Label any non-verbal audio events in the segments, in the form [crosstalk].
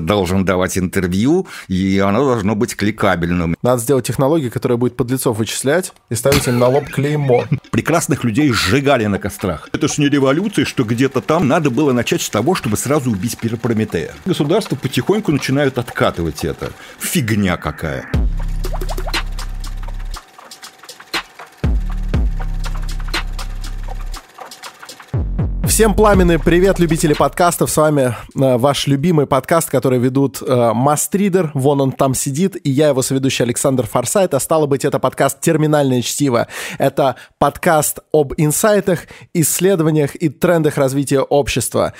должен давать интервью, и оно должно быть кликабельным. Надо сделать технологию, которая будет подлецов вычислять и ставить им на лоб клеймо. Прекрасных людей сжигали на кострах. Это ж не революция, что где-то там надо было начать с того, чтобы сразу убить Прометея. Государства потихоньку начинают откатывать это. Фигня какая. Всем пламенный привет, любители подкастов. С вами э, ваш любимый подкаст, который ведут э, Мастридер. Вон он там сидит. И я его соведущий Александр Форсайт. А стало быть, это подкаст «Терминальное чтиво». Это подкаст об инсайтах, исследованиях и трендах развития общества.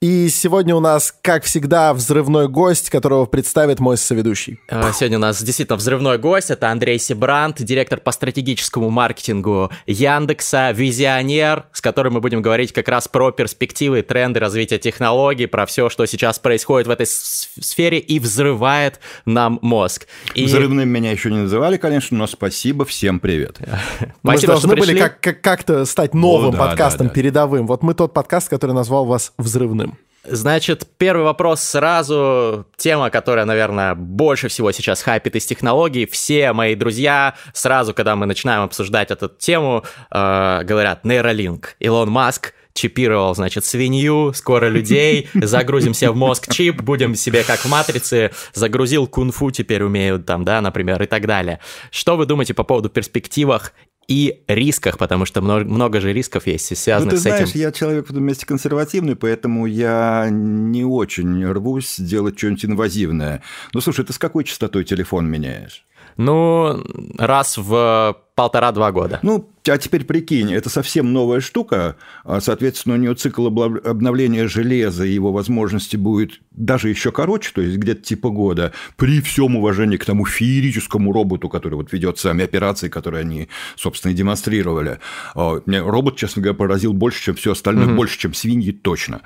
И сегодня у нас, как всегда, взрывной гость, которого представит мой соведущий. А, сегодня у нас действительно взрывной гость. Это Андрей Сибрант, директор по стратегическому маркетингу Яндекса, визионер, с которым мы будем говорить как раз про перспективы, тренды развития технологий, про все, что сейчас происходит в этой сфере и взрывает нам мозг. И... Взрывным меня еще не называли, конечно, но спасибо, всем привет. [laughs] Мы спасибо, должны были как- как- как-то стать новым О, да, подкастом, да, да. передовым. Вот мы тот подкаст, который назвал вас взрывным. Значит, первый вопрос сразу. Тема, которая, наверное, больше всего сейчас хайпит из технологий. Все мои друзья сразу, когда мы начинаем обсуждать эту тему, э, говорят нейролинк. Илон Маск чипировал, значит, свинью, скоро людей, [laughs] загрузим себе в мозг чип, будем себе как в «Матрице», загрузил кунг-фу теперь умеют там, да, например, и так далее. Что вы думаете по поводу перспективах и рисках, потому что много, много же рисков есть, связанных ну, ты с знаешь, этим. я человек в этом месте консервативный, поэтому я не очень рвусь делать что-нибудь инвазивное. Ну, слушай, ты с какой частотой телефон меняешь? Ну, раз в полтора-два года. Ну, а теперь прикинь, это совсем новая штука, а, соответственно, у нее цикл обновления железа и его возможности будет даже еще короче, то есть где-то типа года, при всем уважении к тому феерическому роботу, который вот ведет сами операции, которые они, собственно, и демонстрировали. А, мне робот, честно говоря, поразил больше, чем все остальное, угу. больше, чем свиньи точно.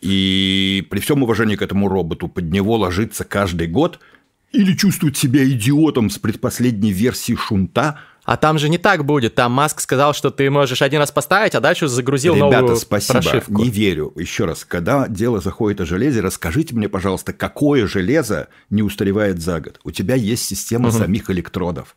И при всем уважении к этому роботу под него ложится каждый год или чувствует себя идиотом с предпоследней версии шунта – а там же не так будет. Там Маск сказал, что ты можешь один раз поставить, а дальше загрузил Ребята, новую спасибо. прошивку. Не верю. Еще раз, когда дело заходит о железе, расскажите мне, пожалуйста, какое железо не устаревает за год? У тебя есть система угу. самих электродов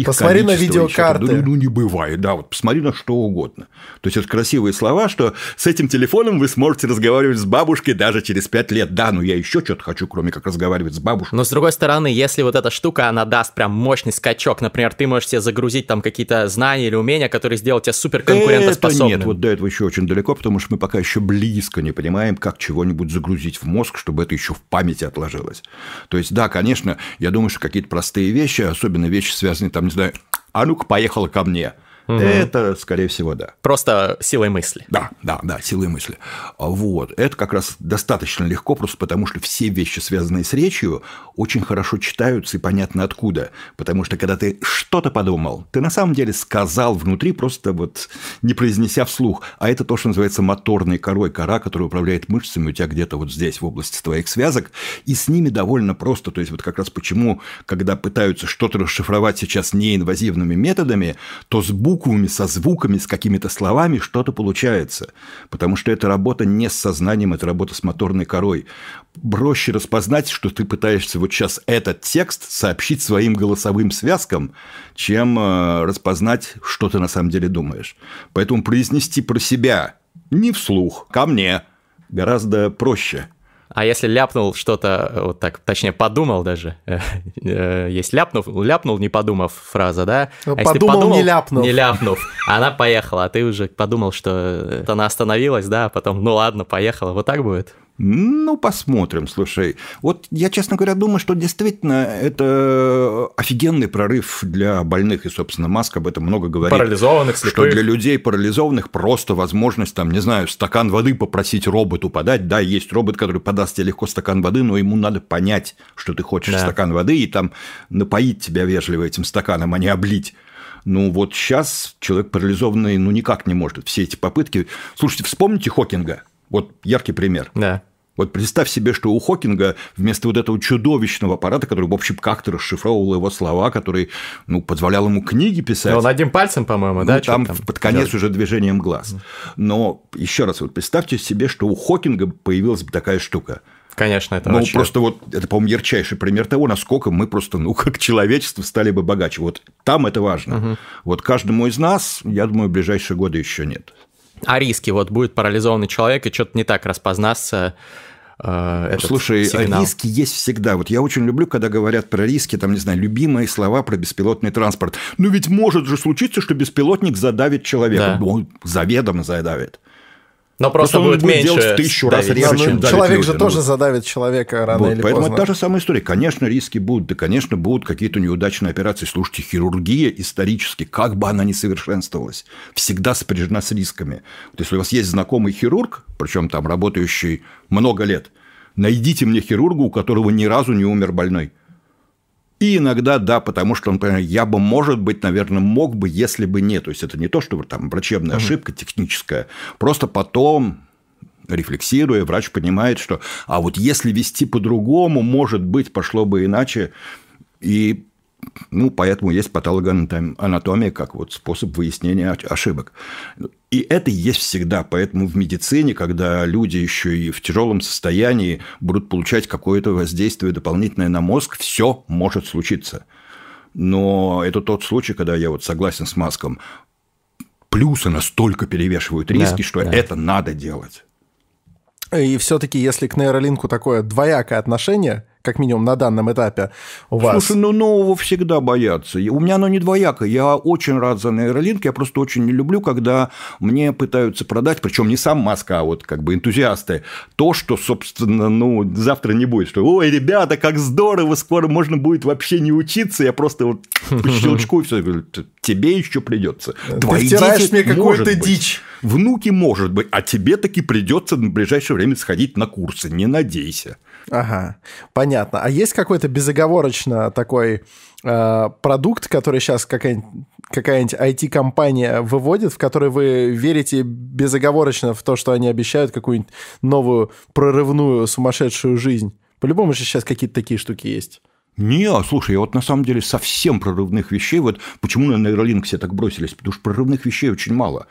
их Посмотри на видеокарты. Еще, ну, ну, не бывает, да, вот посмотри на что угодно. То есть, это красивые слова, что с этим телефоном вы сможете разговаривать с бабушкой даже через пять лет. Да, ну я еще что-то хочу, кроме как разговаривать с бабушкой. Но с другой стороны, если вот эта штука, она даст прям мощный скачок, например, ты можешь себе загрузить там какие-то знания или умения, которые сделают тебя супер конкурентоспособным. Это нет, вот до этого еще очень далеко, потому что мы пока еще близко не понимаем, как чего-нибудь загрузить в мозг, чтобы это еще в памяти отложилось. То есть, да, конечно, я думаю, что какие-то простые вещи, особенно вещи, связанные там, не знаю, а ну-ка, поехала ко мне. Угу. Это, скорее всего, да. Просто силой мысли. Да, да, да, силой мысли. Вот. Это как раз достаточно легко, просто потому что все вещи, связанные с речью, очень хорошо читаются и понятно откуда. Потому что когда ты что-то подумал, ты на самом деле сказал внутри, просто вот не произнеся вслух. А это то, что называется моторной корой, кора, которая управляет мышцами у тебя где-то вот здесь, в области твоих связок. И с ними довольно просто. То есть вот как раз почему, когда пытаются что-то расшифровать сейчас неинвазивными методами, то с буквами буквами, со звуками, с какими-то словами что-то получается. Потому что это работа не с сознанием, это работа с моторной корой. Проще распознать, что ты пытаешься вот сейчас этот текст сообщить своим голосовым связкам, чем э, распознать, что ты на самом деле думаешь. Поэтому произнести про себя не вслух, ко мне, гораздо проще – а если ляпнул что-то, вот так, точнее, подумал даже, э, э, есть ляпнув, ляпнул, не подумав фраза, да? А подумал, если подумал, не ляпнув. Не ляпнув, она поехала, а ты уже подумал, что она остановилась, да, а потом, ну ладно, поехала, вот так будет? Ну, посмотрим, слушай. Вот я, честно говоря, думаю, что действительно это офигенный прорыв для больных, и, собственно, Маск об этом много говорит. Парализованных, слепых. Что для людей парализованных просто возможность, там, не знаю, стакан воды попросить роботу подать. Да, есть робот, который подаст тебе легко стакан воды, но ему надо понять, что ты хочешь да. стакан воды, и там напоить тебя вежливо этим стаканом, а не облить. Ну, вот сейчас человек парализованный, ну, никак не может. Все эти попытки... Слушайте, вспомните Хокинга. Вот яркий пример. Да. Вот представь себе, что у Хокинга вместо вот этого чудовищного аппарата, который, в общем, как-то расшифровывал его слова, который ну, позволял ему книги писать. Но он одним пальцем, по-моему, ну, да? Там, там под конец делать? уже движением глаз. Но еще раз, вот представьте себе, что у Хокинга появилась бы такая штука. Конечно, это Ну, вообще... просто вот, это, по-моему, ярчайший пример того, насколько мы просто, ну, как человечество стали бы богаче. Вот там это важно. Вот каждому из нас, я думаю, в ближайшие годы еще нет. А риски? Вот будет парализованный человек, и что-то не так распознаться этот Слушай, сигнал. риски есть всегда. Вот я очень люблю, когда говорят про риски, там, не знаю, любимые слова про беспилотный транспорт. Ну, ведь может же случиться, что беспилотник задавит человека. Да. Ну, заведомо задавит. Но просто, Просто он будет будет меньше делать в тысячу раз давить. реже, Да, ну, чем давит человек же ну. тоже задавит человека рано Вот, или поэтому поздно. это та же самая история. Конечно, риски будут, да, конечно, будут какие-то неудачные операции. Слушайте, хирургия исторически, как бы она ни совершенствовалась, всегда сопряжена с рисками. Вот если у вас есть знакомый хирург, причем там работающий много лет, найдите мне хирурга, у которого ни разу не умер больной. И иногда да, потому что, например, я бы, может быть, наверное, мог бы, если бы нет. То есть это не то, что там врачебная ошибка техническая, просто потом рефлексируя, врач понимает, что а вот если вести по-другому, может быть, пошло бы иначе. И ну, поэтому есть патологоанатомия как вот способ выяснения ошибок. И это есть всегда. Поэтому в медицине, когда люди еще и в тяжелом состоянии будут получать какое-то воздействие дополнительное на мозг, все может случиться. Но это тот случай, когда я вот согласен с Маском. Плюсы настолько перевешивают риски, Да, что да. это надо делать. И все-таки, если к нейролинку такое двоякое отношение, как минимум на данном этапе у вас... Слушай, ну нового всегда боятся. У меня оно не двоякое. Я очень рад за нейролинк. Я просто очень не люблю, когда мне пытаются продать, причем не сам Маска, а вот как бы энтузиасты, то, что, собственно, ну, завтра не будет. Что, ой, ребята, как здорово, скоро можно будет вообще не учиться. Я просто вот по [laughs] щелчку и все. Говорю, тебе еще придется. Ты втираешь мне какую-то дичь. Внуки, может быть, а тебе таки придется в ближайшее время сходить на курсы. Не надейся. Ага, понятно. А есть какой-то безоговорочно такой э, продукт, который сейчас какая-нибудь, какая-нибудь IT-компания выводит, в который вы верите безоговорочно в то, что они обещают какую-нибудь новую прорывную сумасшедшую жизнь? По-любому же сейчас какие-то такие штуки есть. Не, слушай, я вот на самом деле совсем прорывных вещей, вот почему на нейролинк все так бросились, потому что прорывных вещей очень мало.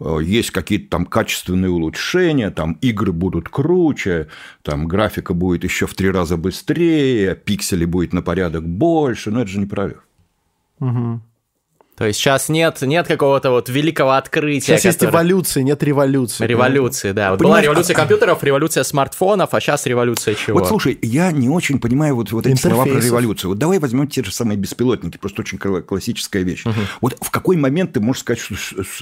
Э, Есть какие-то там качественные улучшения, там игры будут круче, там графика будет еще в три раза быстрее, пикселей будет на порядок больше, но это же не прорыв. То есть сейчас нет, нет какого-то вот великого открытия. Сейчас есть которое- эволюция, нет революции. Революции, да. Вот была революция а- компьютеров, революция смартфонов, а сейчас революция чего? Вот слушай, я не очень понимаю вот, вот эти слова про революцию. Вот давай возьмем те же самые беспилотники, просто очень кла- классическая вещь. Вот в какой момент ты можешь сказать, что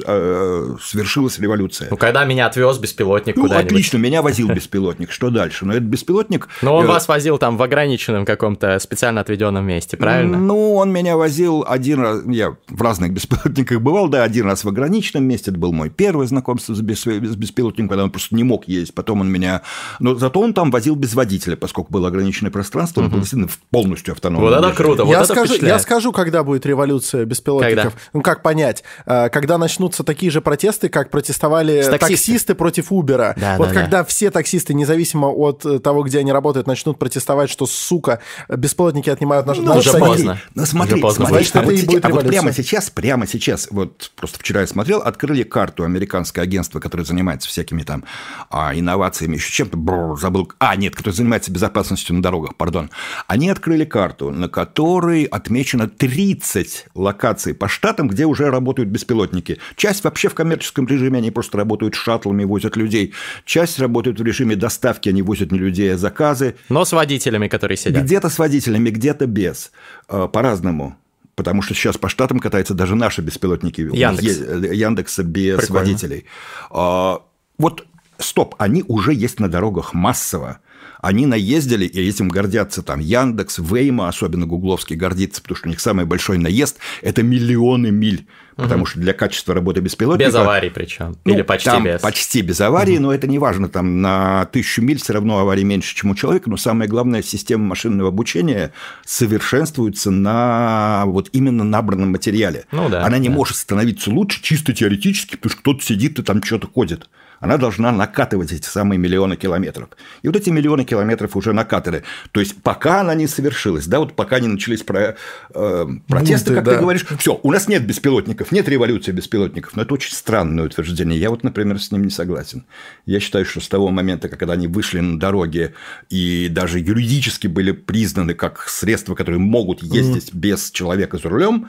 э, свершилась революция? Ну, когда меня отвез беспилотник Ну, куда-нибудь. отлично, меня возил беспилотник. Что дальше? Но этот беспилотник... Но он э, вас возил там в ограниченном каком-то специально отведенном месте, правильно? Ну, он меня возил один раз... Я в разных беспилотниках бывал, да, один раз в ограниченном месте. Это был мой первое знакомство с, бес- с беспилотником, когда он просто не мог ездить. Потом он меня... Но зато он там возил без водителя, поскольку было ограниченное пространство, он был действительно полностью автономным. Вот это круто, вот я, это скажу, я скажу, когда будет революция беспилотников. Когда? Ну, как понять? Э, Когда начнутся такие же протесты, как протестовали таксисты. таксисты против Uber. Да, вот да, когда все таксисты, независимо от э, того, где они работают, начнут протестовать, что, сука, бесплатники отнимают наши... Ну, уже поздно. Ну, смотри, Уже поздно смотри, будет. а, вот Значит, а вот прямо сейчас, прямо сейчас, вот просто вчера я смотрел, открыли карту американское агентство, которое занимается всякими там а, инновациями, еще чем-то, бррр, забыл, а, нет, которое занимается безопасностью на дорогах, пардон. Они открыли карту, на которой отмечено 30 локаций по штатам, где уже работают беспилотники. Часть вообще в коммерческом режиме, они просто работают шаттлами, возят людей. Часть работают в режиме доставки, они возят не людей, а заказы. Но с водителями, которые сидят. Где-то с водителями, где-то без. Э, По-разному. Потому что сейчас по штатам катаются даже наши беспилотники. Яндекс. Яндекса без Прикольно. водителей. А, Вот, стоп, они уже есть на дорогах массово. Они наездили, и этим гордятся там Яндекс, Вейма, особенно Гугловский гордится, потому что у них самый большой наезд – это миллионы миль. Потому что для качества работы беспилотника... Без аварий причем. Ну, Или почти там без. Почти без аварии, но это не важно. Там на тысячу миль все равно аварий меньше, чем у человека. Но самое главное, система машинного обучения совершенствуется на вот именно набранном материале. Ну да, Она не да. может становиться лучше чисто теоретически, потому что кто-то сидит и там что-то ходит. Она должна накатывать эти самые миллионы километров. И вот эти миллионы километров уже накатаны. То есть, пока она не совершилась, да, вот пока не начались про, э, протесты, Бунты, как да. ты говоришь, все, у нас нет беспилотников, нет революции беспилотников. Но это очень странное утверждение. Я вот, например, с ним не согласен. Я считаю, что с того момента, когда они вышли на дороге и даже юридически были признаны как средства, которые могут ездить mm. без человека за рулем,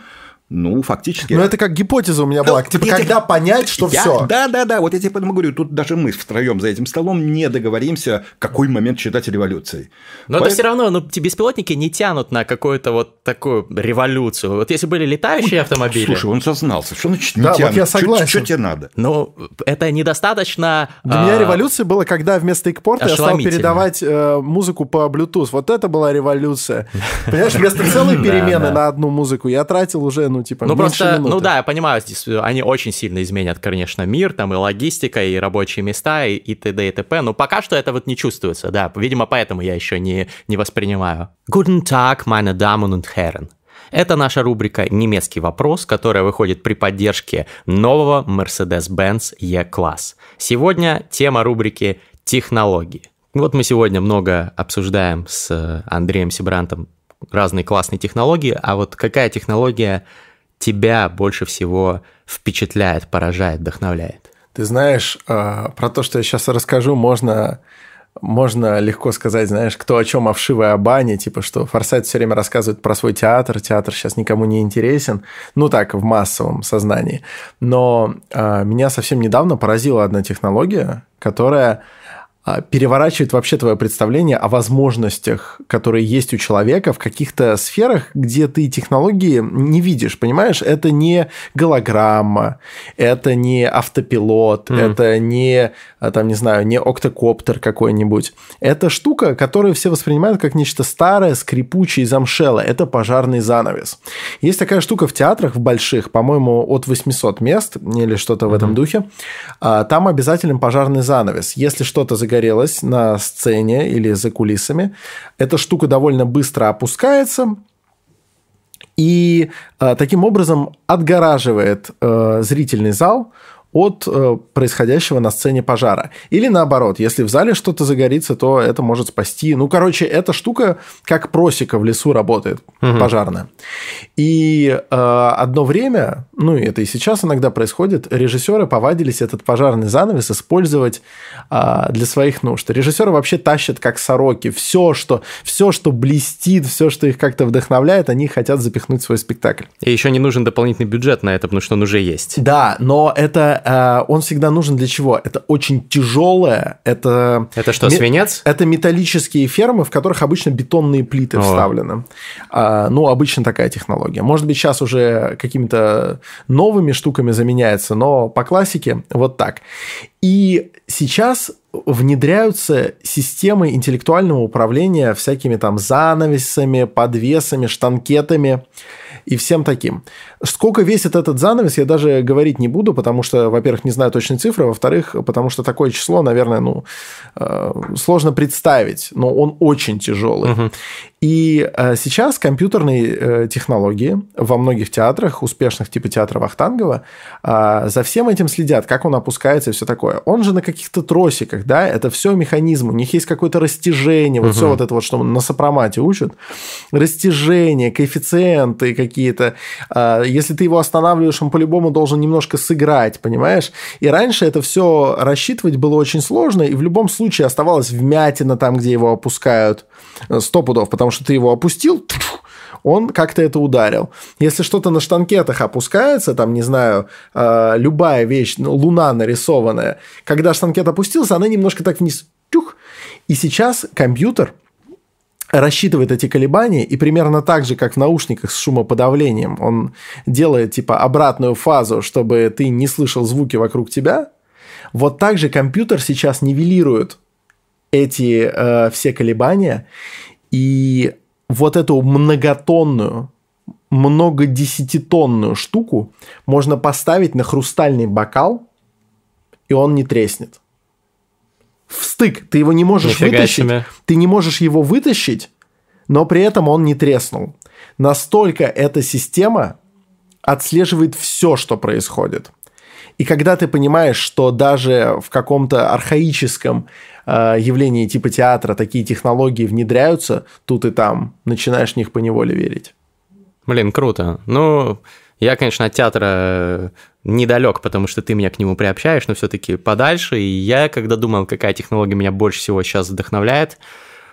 ну, фактически. Но это как гипотеза у меня была. Ну, типа, я когда тебе... понять, что я... все. Да, да, да. Вот я тебе поэтому говорю, тут даже мы втроем за этим столом не договоримся, какой момент считать революцией. Но Поэтому... это все равно, ну, беспилотники не тянут на какую-то вот такую революцию. Вот если были летающие автомобили. Слушай, он сознался. Что значит не да, тянут? Вот я согласен. Что, тебе надо? Ну, это недостаточно. Для а... меня революция была, когда вместо экпорта я стал передавать э, музыку по Bluetooth. Вот это была революция. Понимаешь, вместо целой [laughs] перемены на одну музыку я тратил уже, ну, типа, ну, просто минуты. Ну да, я понимаю, здесь они очень сильно изменят, конечно, мир, там и логистика, и рабочие места, и, и т.д. и т.п. Но пока что это вот не чувствуется, да. Видимо, поэтому я еще не, не воспринимаю. Guten Tag, meine Damen und Herren. Это наша рубрика «Немецкий вопрос», которая выходит при поддержке нового Mercedes-Benz E-класс. Сегодня тема рубрики «Технологии». Вот мы сегодня много обсуждаем с Андреем Сибрантом разные классные технологии, а вот какая технология тебя больше всего впечатляет, поражает, вдохновляет? Ты знаешь, а, про то, что я сейчас расскажу, можно можно легко сказать, знаешь, кто о чем, о вшивой бане, типа, что Форсайт все время рассказывает про свой театр, театр сейчас никому не интересен, ну так, в массовом сознании. Но э, меня совсем недавно поразила одна технология, которая а, переворачивает вообще твое представление о возможностях, которые есть у человека в каких-то сферах, где ты технологии не видишь, понимаешь? Это не голограмма, это не автопилот, mm. это не, а, там, не знаю, не октокоптер какой-нибудь. Это штука, которую все воспринимают как нечто старое, скрипучее и замшелое. Это пожарный занавес. Есть такая штука в театрах, в больших, по-моему, от 800 мест или что-то mm-hmm. в этом духе. А, там обязателен пожарный занавес. Если что-то загорелось, загорелась на сцене или за кулисами. Эта штука довольно быстро опускается, и э, таким образом отгораживает э, зрительный зал от э, происходящего на сцене пожара. Или наоборот, если в зале что-то загорится, то это может спасти. Ну, короче, эта штука как просека в лесу работает, угу. пожарная. И э, одно время, ну, это и сейчас иногда происходит, режиссеры повадились этот пожарный занавес использовать э, для своих нужд. Режиссеры вообще тащат как сороки. Все, что, все, что блестит, все, что их как-то вдохновляет, они хотят запихнуть в свой спектакль. И еще не нужен дополнительный бюджет на это, потому что он уже есть. Да, но это Э, он всегда нужен для чего? Это очень тяжелое, это... Это что, свинец? Это металлические фермы, в которых обычно бетонные плиты О. вставлены. А, ну, обычно такая технология. Может быть, сейчас уже какими-то новыми штуками заменяется, но по классике вот так. И сейчас внедряются системы интеллектуального управления всякими там занавесами, подвесами, штанкетами и всем таким. Сколько весит этот занавес, я даже говорить не буду, потому что, во-первых, не знаю точной цифры, во-вторых, потому что такое число, наверное, ну, э, сложно представить, но он очень тяжелый. Угу. И э, сейчас компьютерные э, технологии во многих театрах, успешных типа театра Вахтангова, за всем этим следят, как он опускается и все такое. Он же на каких-то тросиках, да, это все механизм, у них есть какое-то растяжение, вот угу. все вот это вот, что на сопромате учат, растяжение, коэффициенты какие-то, если ты его останавливаешь, он по-любому должен немножко сыграть, понимаешь? И раньше это все рассчитывать было очень сложно, и в любом случае оставалась вмятина там, где его опускают, э, сто пудов, потому что ты его опустил, он как-то это ударил. Если что-то на штанкетах опускается, там, не знаю, э, любая вещь, ну, луна нарисованная, когда штанкет опустился, она немножко так вниз, тюх, и сейчас компьютер – рассчитывает эти колебания, и примерно так же, как в наушниках с шумоподавлением, он делает типа обратную фазу, чтобы ты не слышал звуки вокруг тебя, вот так же компьютер сейчас нивелирует эти э, все колебания, и вот эту многотонную, многодесятитонную штуку можно поставить на хрустальный бокал, и он не треснет в стык. Ты его не можешь Нифига вытащить. Себе. Ты не можешь его вытащить, но при этом он не треснул. Настолько эта система отслеживает все, что происходит. И когда ты понимаешь, что даже в каком-то архаическом э, явлении типа театра такие технологии внедряются, тут и там, начинаешь в них поневоле верить. Блин, круто. Ну, я, конечно, от театра э, недалек, потому что ты меня к нему приобщаешь, но все-таки подальше. И я, когда думал, какая технология меня больше всего сейчас вдохновляет,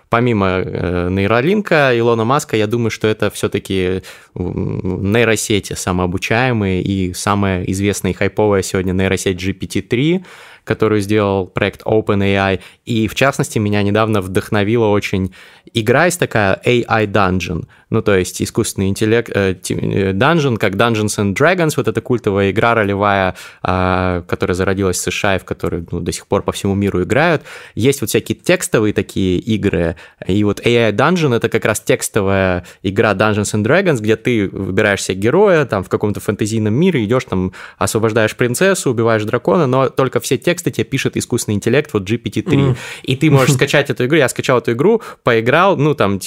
помимо э, нейролинка Илона Маска, я думаю, что это все-таки нейросети самообучаемые и самая известная и хайповая сегодня нейросеть GPT-3, которую сделал проект OpenAI. И, в частности, меня недавно вдохновила очень игра есть такая AI Dungeon, ну, то есть искусственный интеллект, э, э, Dungeon, как Dungeons and Dragons, вот эта культовая игра ролевая, э, которая зародилась в США и в которой ну, до сих пор по всему миру играют. Есть вот всякие текстовые такие игры, и вот AI Dungeon — это как раз текстовая игра Dungeons and Dragons, где ты выбираешь себе героя, там, в каком-то фэнтезийном мире, идешь там, освобождаешь принцессу, убиваешь дракона, но только все тексты тебе пишет искусственный интеллект, вот GPT-3. Mm. И ты можешь скачать эту игру, я скачал эту игру, поиграл, ну, там,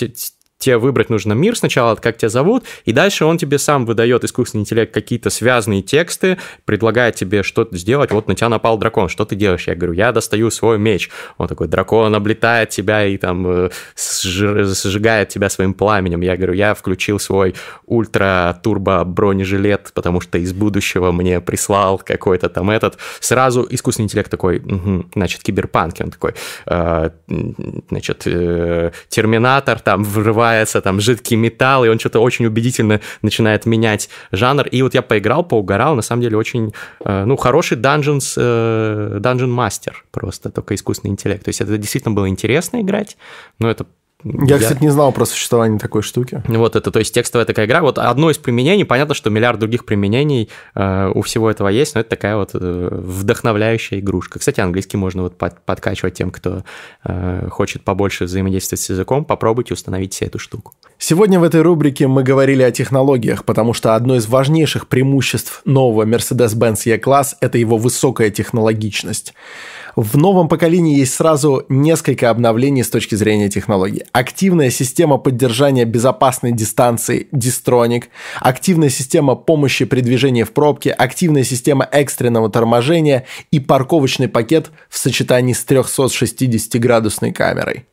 тебе выбрать нужно мир сначала, как тебя зовут, и дальше он тебе сам выдает искусственный интеллект какие-то связанные тексты, предлагает тебе что-то сделать. Вот на тебя напал дракон, что ты делаешь? Я говорю, я достаю свой меч. Он такой, дракон облетает тебя и там э, сжигает тебя своим пламенем. Я говорю, я включил свой ультра-турбо бронежилет, потому что из будущего мне прислал какой-то там этот. Сразу искусственный интеллект такой, угу, значит, киберпанки. Он такой, э, значит, э, терминатор там врывает взрывается там жидкий металл, и он что-то очень убедительно начинает менять жанр. И вот я поиграл, поугорал, на самом деле очень, э, ну, хороший Dungeons, э, Dungeon Master просто, только искусственный интеллект. То есть это действительно было интересно играть, но это я, я, кстати, не знал про существование такой штуки. Вот это, то есть текстовая такая игра. Вот одно из применений, понятно, что миллиард других применений э, у всего этого есть, но это такая вот э, вдохновляющая игрушка. Кстати, английский можно вот под, подкачивать тем, кто э, хочет побольше взаимодействовать с языком. Попробуйте установить себе эту штуку. Сегодня в этой рубрике мы говорили о технологиях, потому что одно из важнейших преимуществ нового Mercedes-Benz E-класс – это его высокая технологичность. В новом поколении есть сразу несколько обновлений с точки зрения технологий. Активная система поддержания безопасной дистанции Distronic, активная система помощи при движении в пробке, активная система экстренного торможения и парковочный пакет в сочетании с 360-градусной камерой.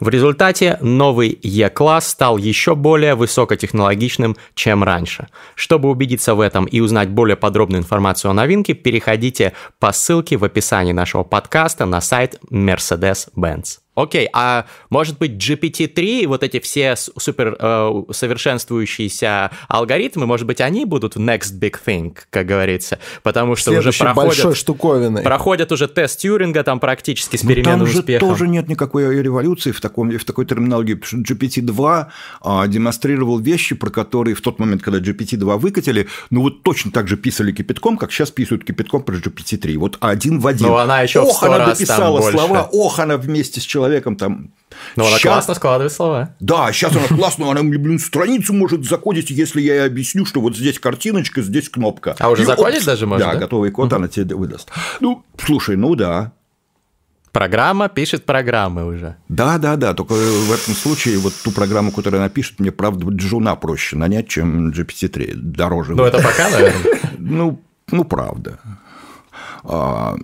В результате новый E-класс стал еще более высокотехнологичным, чем раньше. Чтобы убедиться в этом и узнать более подробную информацию о новинке, переходите по ссылке в описании нашего подкаста на сайт Mercedes-Benz. Окей, а может быть GPT-3, вот эти все супер э, совершенствующиеся алгоритмы, может быть, они будут next big thing, как говорится, потому что уже проходят... штуковиной. Проходят уже тест Тьюринга там практически с переменным успехом. там же тоже нет никакой революции в, таком, в такой терминологии, потому что GPT-2 а, демонстрировал вещи, про которые в тот момент, когда GPT-2 выкатили, ну вот точно так же писали кипятком, как сейчас писают кипятком про GPT-3. Вот один в один. Но она еще ох, в она дописала слова, ох, она вместе с человеком человеком там. Но она сейчас... классно складывает слова. Да, сейчас она классно, она, блин, страницу может закодить, если я ей объясню, что вот здесь картиночка, здесь кнопка. А уже и закодить даже можно? Да, да? готовый код угу. она тебе выдаст. Ну, слушай, ну да, Программа пишет программы уже. Да, да, да. Только в этом случае вот ту программу, которую она пишет, мне, правда, джуна проще нанять, чем GPT-3. Дороже. Ну, это пока, наверное. [laughs] Ну, ну, правда. А,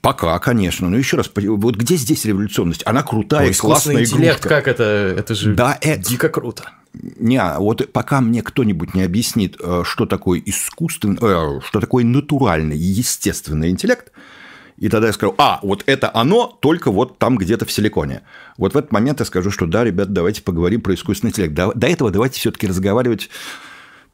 пока, конечно. Но еще раз, вот где здесь революционность? Она крутая, Ой, классная интеллект, игрушка. как это? Это же да, это... дико круто. Не, вот пока мне кто-нибудь не объяснит, э, что такое искусственный, э, что такое натуральный, естественный интеллект, и тогда я скажу, а, вот это оно, только вот там где-то в силиконе. Вот в этот момент я скажу, что да, ребят, давайте поговорим про искусственный интеллект. До, до этого давайте все-таки разговаривать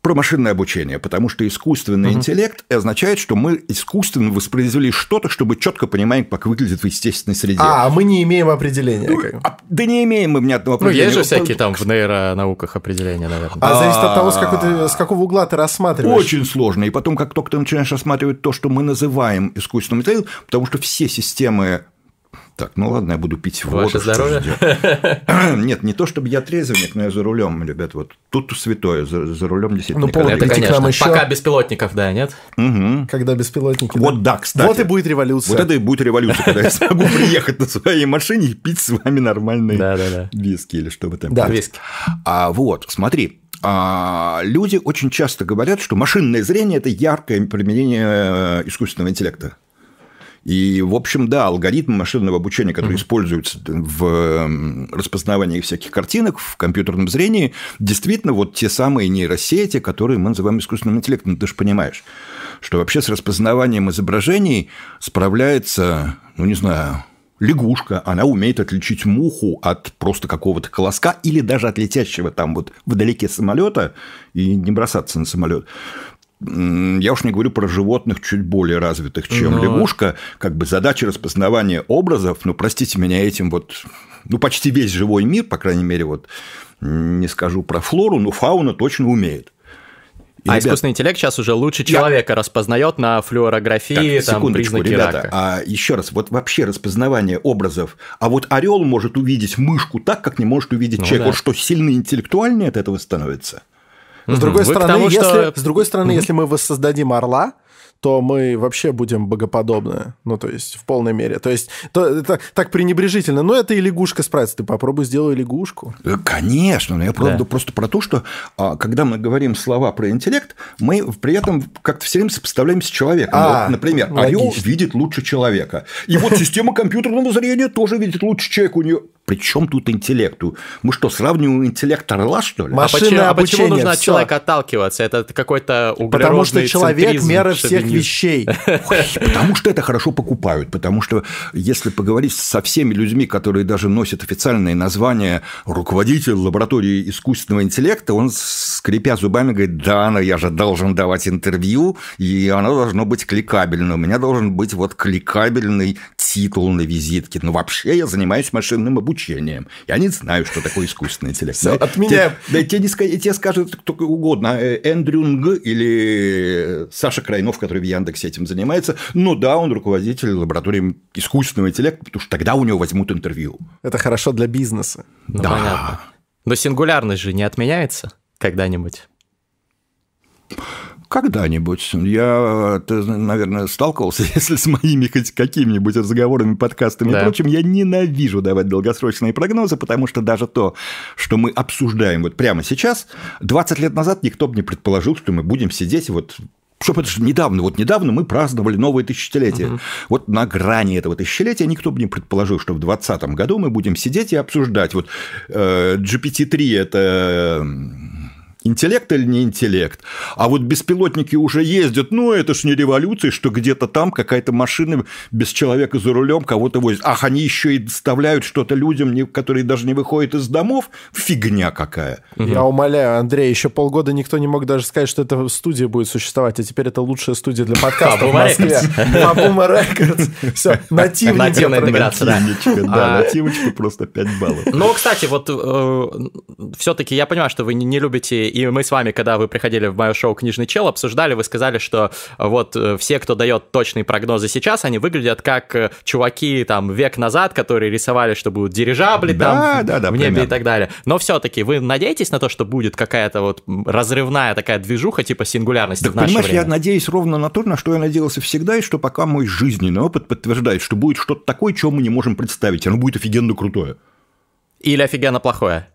про машинное обучение, потому что искусственный угу. интеллект означает, что мы искусственно воспроизвели что-то, чтобы четко понимать, как выглядит в естественной среде. А, мы не имеем определения. Ну, а, да не имеем мы внятного определения. Ну, есть же всякие там в нейронауках определения, наверное. А, зависит от того, с, какой ты, с какого угла ты рассматриваешь. Очень сложно. И потом, как только ты начинаешь рассматривать то, что мы называем искусственным интеллектом, потому что все системы так, ну ладно, я буду пить воду. Ваше здоровье? [laughs] Нет, не то, чтобы я трезвенник, но я за рулем, ребят. Вот тут святое, за, за рулем действительно. Ну, это, конечно. Еще... Пока беспилотников, да, нет? Угу. Когда беспилотники. Вот да, кстати. Вот и будет революция. Вот это и будет революция, когда я смогу приехать на своей машине и пить с вами нормальные виски или что бы там. Да, виски. А вот, смотри, а, люди очень часто говорят, что машинное зрение – это яркое применение э, искусственного интеллекта. И, в общем, да, алгоритмы машинного обучения, которые mm-hmm. используются в распознавании всяких картинок в компьютерном зрении, действительно вот те самые нейросети, которые мы называем искусственным интеллектом. Ну, ты же понимаешь, что вообще с распознаванием изображений справляется, ну, не знаю, лягушка, она умеет отличить муху от просто какого-то колоска или даже от летящего там вот вдалеке самолета и не бросаться на самолет. Я уж не говорю про животных чуть более развитых, чем Но... лягушка. Как бы задача распознавания образов, ну, простите меня, этим вот, ну, почти весь живой мир, по крайней мере, вот не скажу про флору, но фауна точно умеет. И, а ребят, искусственный интеллект сейчас уже лучше человека я... распознает на флюорографии, так, там, признаки ребята, рака. А еще раз, вот вообще распознавание образов, а вот орел может увидеть мышку так, как не может увидеть ну, человек. Да. Вот что сильно интеллектуальнее от этого становится. С другой стороны, если, с другой стороны, если мы воссоздадим орла, то мы вообще будем богоподобны. Ну, то есть, в полной мере. То есть, то, это так пренебрежительно. Но это и лягушка справится. Ты попробуй сделай лягушку. Э, конечно. Но я правда да. просто про то, что а, когда мы говорим слова про интеллект, мы при этом как-то все время сопоставляемся с человеком. А, вот, например, логично. орел видит лучше человека. И вот [laughs] система компьютерного зрения тоже видит лучше человека. У нее при чем тут интеллекту? Мы что, сравниваем интеллект орла, что ли? Машина а почему, а почему нужно от человека отталкиваться? Это какой-то Потому что человек – мера всех вещей. [laughs] Потому что это хорошо покупают. Потому что если поговорить со всеми людьми, которые даже носят официальные названия руководитель лаборатории искусственного интеллекта, он, скрипя зубами, говорит, да, но я же должен давать интервью, и оно должно быть кликабельно. У меня должен быть вот кликабельный титул на визитке. Но вообще я занимаюсь машинным обучением обучением. Я не знаю, что такое искусственный интеллект. Все, да, отменяем. Да, тебе, не, тебе скажет кто угодно, э, Эндрю Нг или Саша Крайнов, который в Яндексе этим занимается. Ну да, он руководитель лаборатории искусственного интеллекта, потому что тогда у него возьмут интервью. Это хорошо для бизнеса. Ну, да. Понятно. Но сингулярность же не отменяется когда-нибудь? Когда-нибудь. Я, ты, наверное, сталкивался, [laughs] если с моими хоть какими-нибудь разговорами, подкастами да. и прочим, я ненавижу давать долгосрочные прогнозы, потому что даже то, что мы обсуждаем вот прямо сейчас, 20 лет назад никто бы не предположил, что мы будем сидеть вот чтобы это же недавно, вот недавно мы праздновали новое тысячелетие. Угу. Вот на грани этого тысячелетия никто бы не предположил, что в 2020 году мы будем сидеть и обсуждать. Вот э, GPT-3 это интеллект или не интеллект. А вот беспилотники уже ездят, ну, это ж не революция, что где-то там какая-то машина без человека за рулем кого-то возит. Ах, они еще и доставляют что-то людям, которые даже не выходят из домов. Фигня какая. Я умоляю, Андрей, еще полгода никто не мог даже сказать, что эта студия будет существовать, а теперь это лучшая студия для подкаста в Москве. Бабума Рекордс. Все, нативная интеграция, да. Нативочка просто 5 баллов. Ну, кстати, вот э, все-таки я понимаю, что вы не любите и мы с вами, когда вы приходили в мое шоу «Книжный чел», обсуждали, вы сказали, что вот э, все, кто дает точные прогнозы сейчас, они выглядят как э, чуваки там век назад, которые рисовали, что будут дирижабли да, там да, да, в небе примерно. и так далее. Но все-таки вы надеетесь на то, что будет какая-то вот разрывная такая движуха типа сингулярности так, в наше понимаешь, время? я надеюсь ровно на то, на что я надеялся всегда, и что пока мой жизненный опыт подтверждает, что будет что-то такое, чего мы не можем представить. Оно будет офигенно крутое. Или офигенно плохое.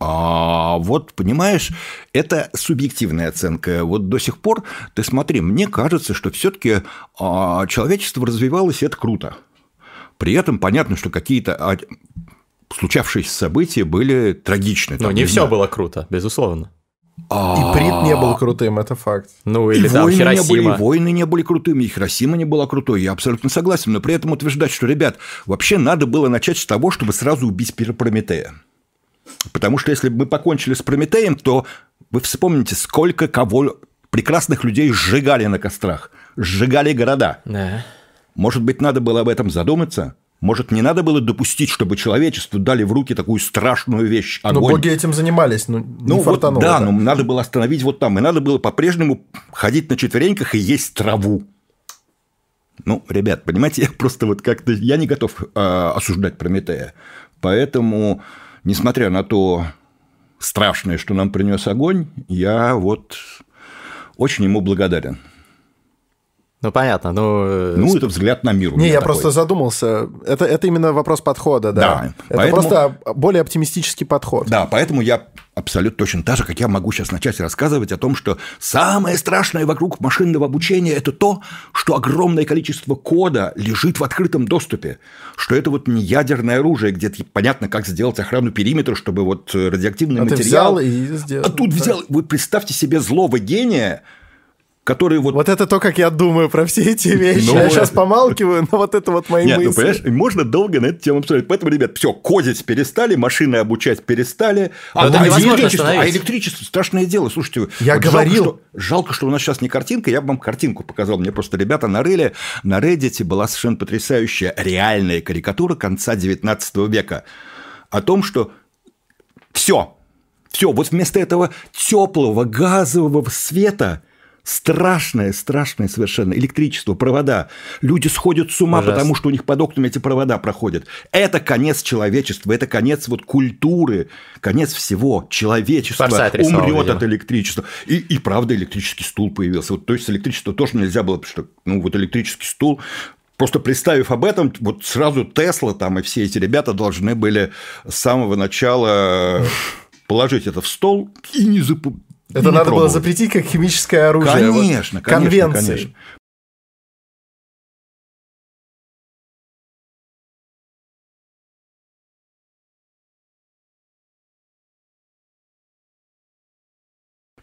А вот, понимаешь, это субъективная оценка. Вот до сих пор, ты смотри, мне кажется, что все-таки а, человечество развивалось, и это круто. При этом понятно, что какие-то а, случавшиеся события были трагичны. Но не, не все было круто, безусловно. И Прит не был крутым, это факт. Ну, или и там войны Хиросима. Не были, и войны не были крутыми, и Хиросима не была крутой, я абсолютно согласен. Но при этом утверждать, что, ребят, вообще надо было начать с того, чтобы сразу убить Прометея. Потому что если бы мы покончили с Прометеем, то вы вспомните, сколько кого прекрасных людей сжигали на кострах, сжигали города. Да. Может быть, надо было об этом задуматься? Может, не надо было допустить, чтобы человечеству дали в руки такую страшную вещь огонь? Но боги этим занимались, ну, не ну, вот, да, но надо было остановить вот там. И надо было по-прежнему ходить на четвереньках и есть траву. Ну, ребят, понимаете, [laughs] я просто вот как-то... Я не готов э, осуждать Прометея. Поэтому несмотря на то страшное, что нам принес огонь, я вот очень ему благодарен. Ну, понятно. Ну, э, ну это взгляд на мир. Не, я такой. просто задумался. Это, это именно вопрос подхода, да. Да. Это поэтому... просто более оптимистический подход. Да, поэтому я абсолютно точно так же, как я могу сейчас начать рассказывать о том, что самое страшное вокруг машинного обучения – это то, что огромное количество кода лежит в открытом доступе, что это вот не ядерное оружие, где понятно, как сделать охрану периметра, чтобы вот радиоактивный а материал… Ты взял и сделал. А тут взял… Вы представьте себе злого гения, который вот... Вот это то, как я думаю про все эти вещи. Ну, я сейчас помалкиваю, но вот это вот мои Нет, мысли. ну, понимаешь, можно долго на эту тему обсуждать. Поэтому, ребят, все, кодить перестали, машины обучать перестали. А, а, электричество, а электричество страшное дело. Слушайте, я вот говорил... Жалко что, жалко, что у нас сейчас не картинка, я бы вам картинку показал. Мне просто ребята нарыли. На Reddit была совершенно потрясающая реальная карикатура конца 19 века о том, что все, все, вот вместо этого теплого газового света Страшное, страшное совершенно. Электричество, провода. Люди сходят с ума, Ужасно. потому что у них под окнами эти провода проходят. Это конец человечества, это конец вот культуры, конец всего. Человечество умрет от электричества. И, и правда электрический стул появился. Вот, то есть электричество тоже нельзя было, потому что ну, вот электрический стул Просто представив об этом, вот сразу Тесла там и все эти ребята должны были с самого начала положить это в стол и не, зап... Это надо было запретить как химическое оружие. Конечно, вот, конечно, конвенции. конечно.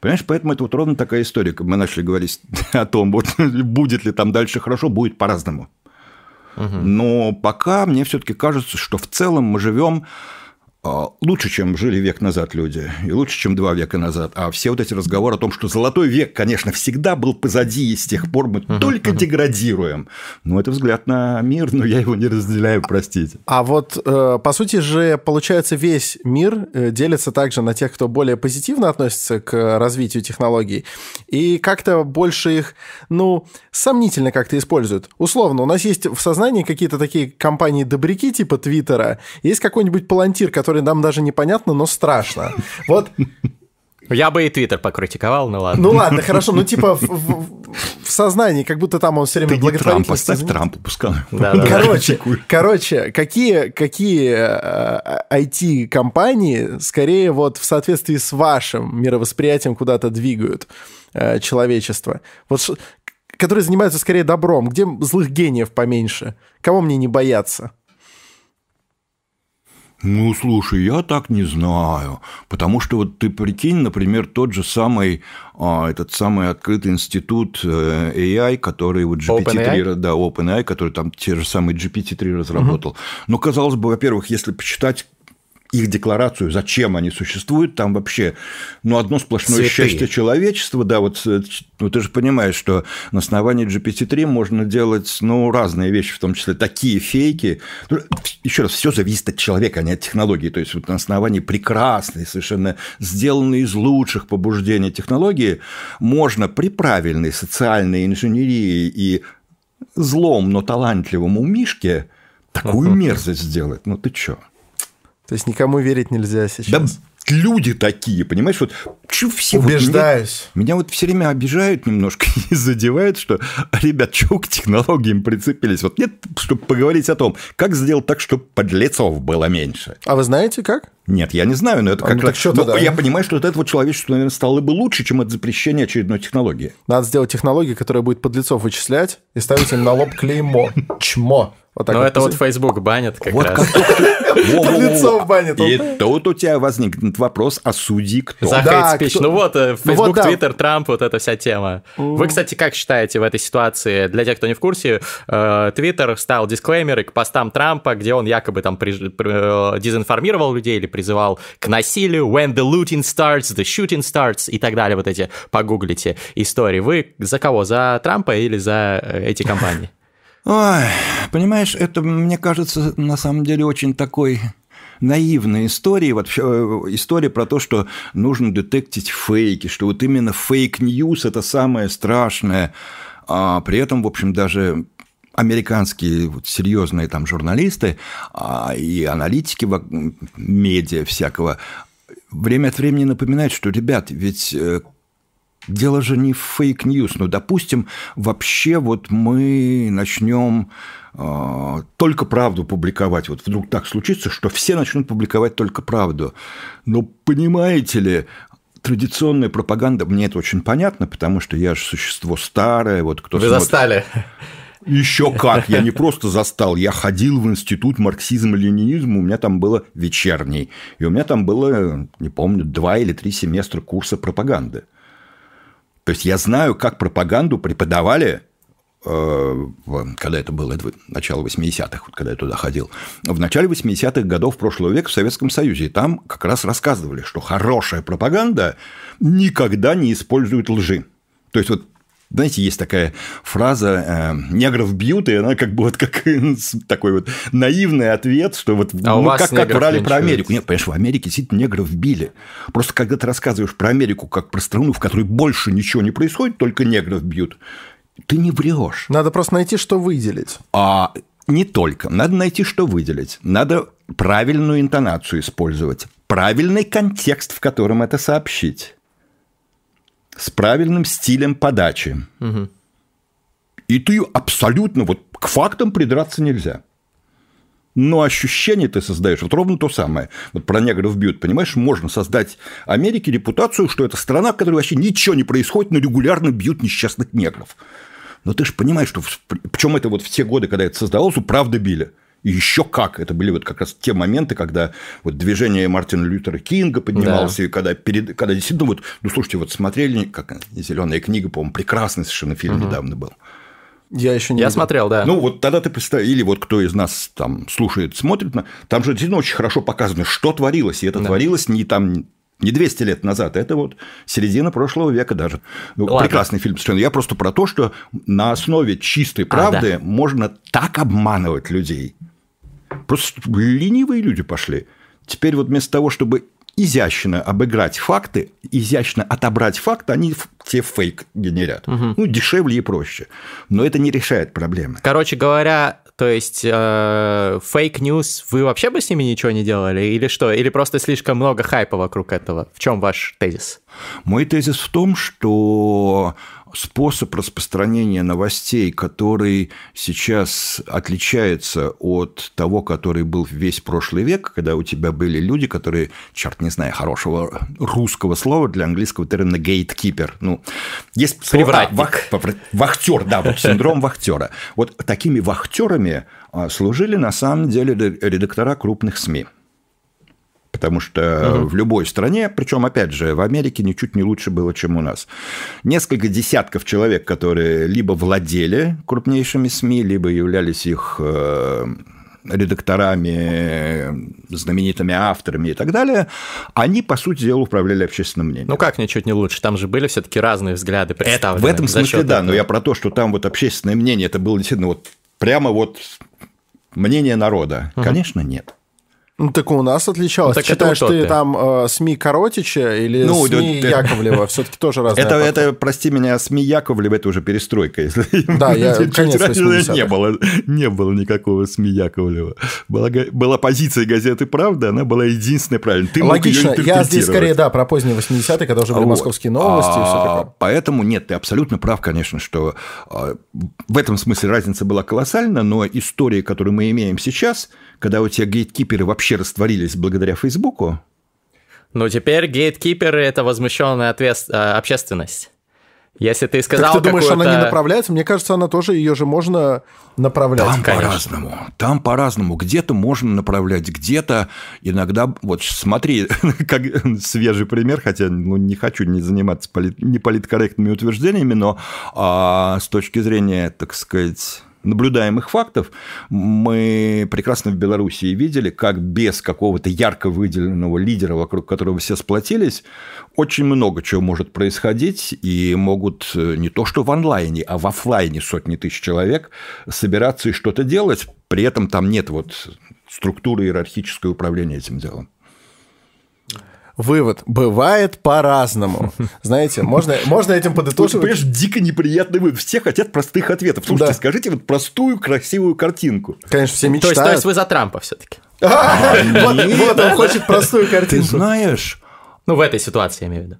Понимаешь, поэтому это вот ровно такая история. Мы начали говорить [laughs] о том, вот, будет ли там дальше хорошо, будет по-разному. Угу. Но пока мне все-таки кажется, что в целом мы живем лучше, чем жили век назад люди, и лучше, чем два века назад. А все вот эти разговоры о том, что золотой век, конечно, всегда был позади, и с тех пор мы uh-huh, только uh-huh. деградируем. Ну, это взгляд на мир, но я его не разделяю, простите. А вот, э, по сути же, получается, весь мир э, делится также на тех, кто более позитивно относится к развитию технологий, и как-то больше их, ну, сомнительно как-то используют. Условно, у нас есть в сознании какие-то такие компании-добряки типа Твиттера, есть какой-нибудь палантир, который который нам даже непонятно, но страшно. Вот я бы и Твиттер покритиковал, ну ладно. Ну ладно, хорошо, ну типа в, в, в сознании, как будто там он все время благотворительность... Трамп, поставь Трампа, пускай. Да, да, короче, да. короче, какие, какие IT-компании скорее вот в соответствии с вашим мировосприятием куда-то двигают э, человечество? Вот которые занимаются скорее добром, где злых гениев поменьше? Кого мне не бояться? Ну, слушай, я так не знаю, потому что вот ты прикинь, например, тот же самый, а, этот самый открытый институт э, AI, который вот GPT-3, OpenAI? да, OpenAI, который там те же самые GPT-3 разработал. Угу. Ну, казалось бы, во-первых, если почитать их декларацию, зачем они существуют, там вообще, ну, одно сплошное Цветы. счастье человечества, да, вот э, ну, ты же понимаешь, что на основании GPT-3 можно делать, ну, разные вещи, в том числе такие фейки. Ну, Еще раз, все зависит от человека, а не от технологии, то есть вот на основании прекрасной, совершенно сделанной из лучших побуждений технологии можно при правильной социальной инженерии и злом, но талантливом умишке такую мерзость сделать, ну ты чё? То есть никому верить нельзя сейчас. Да люди такие, понимаешь, вот чё все убеждаюсь. Вот меня, меня вот все время обижают немножко [laughs] и задевают, что ребят, чего к технологиям прицепились? Вот нет, чтобы поговорить о том, как сделать так, чтобы подлецов было меньше. А вы знаете как? Нет, я не знаю, но это а, как ну, раз... Ну, я понимаю, что от этого человечество, наверное, стало бы лучше, чем от запрещения очередной технологии. Надо сделать технологию, которая будет подлецов вычислять и ставить им на лоб клеймо. Чмо. Вот так Но вот это вот Facebook банит как вот раз. Лицо банит. И тут у тебя возникнет вопрос, а судьи кто? За да, спич. Ну вот, э, ну Facebook, Twitter, Трамп, вот эта вся тема. Вы, кстати, как считаете в этой ситуации, для тех, кто не в курсе, э, Twitter ставил дисклеймеры к постам Трампа, где он якобы там э, дезинформировал людей или призывал к насилию, when the looting starts, the shooting starts и так далее, вот эти, погуглите истории. Вы за кого? За Трампа или за эти компании? Ой, понимаешь, это, мне кажется, на самом деле очень такой наивной истории, вообще э, история про то, что нужно детектить фейки, что вот именно фейк-ньюс – это самое страшное, а при этом, в общем, даже американские вот, серьезные там журналисты а, и аналитики медиа всякого время от времени напоминают, что, ребят, ведь э, Дело же не в fake news. Ну, допустим, вообще вот мы начнем э, только правду публиковать. Вот вдруг так случится, что все начнут публиковать только правду. Но понимаете ли, традиционная пропаганда, мне это очень понятно, потому что я же существо старое, вот кто Вы смотрит... застали. Еще как, я не просто застал, я ходил в институт марксизма и ленинизма, у меня там было вечерний, и у меня там было, не помню, два или три семестра курса пропаганды. То есть я знаю, как пропаганду преподавали э, когда это было, это начало 80-х, вот когда я туда ходил, в начале 80-х годов прошлого века в Советском Союзе. И там как раз рассказывали, что хорошая пропаганда никогда не использует лжи. То есть, вот знаете, есть такая фраза э, «негров бьют», и она как бы вот как [laughs] такой вот наивный ответ, что вот а ну, как, как врали про Америку. Нет, понимаешь, в Америке действительно негров били. Просто когда ты рассказываешь про Америку как про страну, в которой больше ничего не происходит, только негров бьют, ты не врешь. Надо просто найти, что выделить. А не только. Надо найти, что выделить. Надо правильную интонацию использовать, правильный контекст, в котором это сообщить с правильным стилем подачи. Угу. И ты абсолютно вот к фактам придраться нельзя. Но ощущение ты создаешь вот ровно то самое. Вот про негров бьют, понимаешь, можно создать Америке репутацию, что это страна, в которой вообще ничего не происходит, но регулярно бьют несчастных негров. Но ты же понимаешь, что причем это вот в те годы, когда это создавалось, правда били. И еще как. Это были вот как раз те моменты, когда вот движение Мартина Лютера Кинга поднималось, да. и когда, перед, когда действительно вот, ну, слушайте, вот смотрели, как «Зеленая книга», по-моему, прекрасный совершенно фильм угу. недавно был. Я еще не Я видел. смотрел, да. Ну, вот тогда ты представь, или вот кто из нас там слушает, смотрит, там же действительно очень хорошо показано, что творилось, и это да. творилось не там не 200 лет назад, это вот середина прошлого века даже. Ну, прекрасный фильм совершенно. Я просто про то, что на основе чистой правды а, да. можно так обманывать людей. Просто ленивые люди пошли. Теперь вот вместо того, чтобы изящно обыграть факты, изящно отобрать факты, они те фейк генерят. Угу. Ну, дешевле и проще. Но это не решает проблемы. Короче говоря, то есть fake news, э, вы вообще бы с ними ничего не делали? Или что? Или просто слишком много хайпа вокруг этого? В чем ваш тезис? Мой тезис в том, что способ распространения новостей, который сейчас отличается от того, который был весь прошлый век, когда у тебя были люди, которые, черт не знаю, хорошего русского слова для английского термина gatekeeper. Ну, есть слово, вах, вахтер, да, вот синдром вахтера. Вот такими вахтерами а, служили на самом деле редактора крупных СМИ. Потому что угу. в любой стране, причем, опять же, в Америке ничуть не лучше было, чем у нас. Несколько десятков человек, которые либо владели крупнейшими СМИ, либо являлись их э, редакторами, знаменитыми авторами и так далее, они, по сути дела, управляли общественным мнением. Ну как ничуть не лучше? Там же были все-таки разные взгляды представлены. Это, в этом смысле, да, этого. но я про то, что там вот общественное мнение, это было действительно вот прямо вот мнение народа. Угу. Конечно, нет. Ну, так у нас отличалось. Ну, так Читаешь ты, ты там э, СМИ Коротича или ну, СМИ да, Яковлева? [laughs] Все-таки тоже разные. Это, это, прости меня, СМИ Яковлева, это уже перестройка. Если да, я [laughs] конец не было, не было никакого СМИ Яковлева. Была, была позиция газеты «Правда», она была единственной правильной. Ты Логично. Я здесь скорее, да, про поздние 80-е, когда уже были вот. московские новости а, и все такое. Поэтому нет, ты абсолютно прав, конечно, что а, в этом смысле разница была колоссальна, но истории, которые мы имеем сейчас, когда у тебя гейткиперы вообще вообще растворились благодаря Фейсбуку. Ну, теперь гейткиперы – это возмущенная ответ... А, общественность. Если ты сказал так ты думаешь, она не направляется? Мне кажется, она тоже, ее же можно направлять. Там по-разному. Там по-разному. Где-то можно направлять, где-то иногда... Вот смотри, [laughs] как свежий пример, хотя ну, не хочу не заниматься полит... неполиткорректными утверждениями, но а, с точки зрения, так сказать наблюдаемых фактов мы прекрасно в Белоруссии видели, как без какого-то ярко выделенного лидера, вокруг которого все сплотились, очень много чего может происходить, и могут э, не то что в онлайне, а в офлайне сотни тысяч человек собираться и что-то делать, при этом там нет вот структуры иерархического управления этим делом. Вывод. Бывает по-разному. Знаете, можно, можно этим подытожить. Понимаешь, дико неприятный вывод. Все хотят простых ответов. Слушайте, да. скажите вот простую, красивую картинку. Конечно, все мечтают. То есть, то есть вы за Трампа все-таки? [laughs] Вот он хочет простую картинку. Ты знаешь... Ну, в этой ситуации, я имею в виду.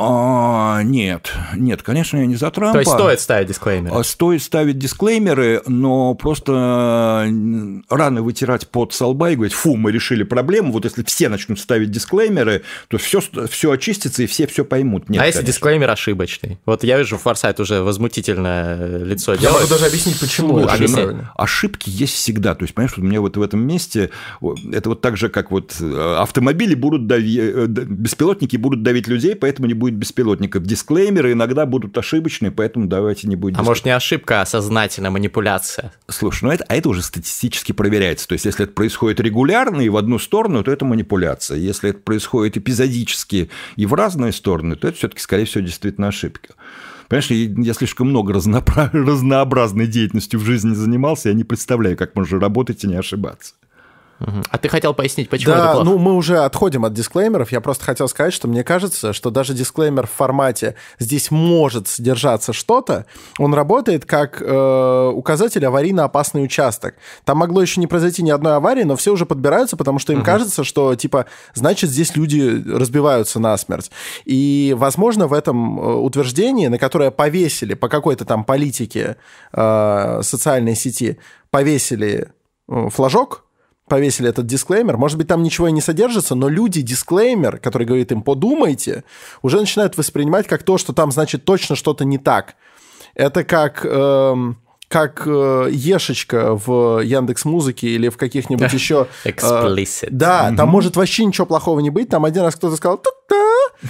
А, нет, нет, конечно, я не за Трампа. То есть стоит ставить дисклеймеры? А, стоит ставить дисклеймеры, но просто рано вытирать под солба и говорить, фу, мы решили проблему, вот если все начнут ставить дисклеймеры, то все, все очистится и все все поймут. Нет, а конечно. если дисклеймер ошибочный? Вот я вижу, Форсайт уже возмутительное лицо я делает. Я могу даже объяснить, почему. Слушай, ну, ошибки есть всегда. То есть, понимаешь, у меня вот в этом месте, это вот так же, как вот э, автомобили будут давить, э, беспилотники будут давить людей, поэтому не будет будет беспилотников. Дисклеймеры иногда будут ошибочные, поэтому давайте не будем. А может не ошибка, а сознательная манипуляция? Слушай, ну это, а это уже статистически проверяется. То есть, если это происходит регулярно и в одну сторону, то это манипуляция. Если это происходит эпизодически и в разные стороны, то это все-таки, скорее всего, действительно ошибка. Понимаешь, я слишком много [laughs] разнообразной деятельностью в жизни занимался, я не представляю, как можно работать и не ошибаться. А ты хотел пояснить, почему да, это плохо? ну мы уже отходим от дисклеймеров. Я просто хотел сказать, что мне кажется, что даже дисклеймер в формате «здесь может содержаться что-то», он работает как э, указатель аварийно опасный участок. Там могло еще не произойти ни одной аварии, но все уже подбираются, потому что им угу. кажется, что типа значит здесь люди разбиваются насмерть. И, возможно, в этом э, утверждении, на которое повесили по какой-то там политике э, социальной сети, повесили э, флажок, повесили этот дисклеймер. Может быть, там ничего и не содержится, но люди дисклеймер, который говорит им «подумайте», уже начинают воспринимать как то, что там, значит, точно что-то не так. Это как... Эм, как э, Ешечка в Яндекс Музыке или в каких-нибудь [laughs] еще... Explicit. Э, да, там может вообще ничего плохого не быть. Там один раз кто-то сказал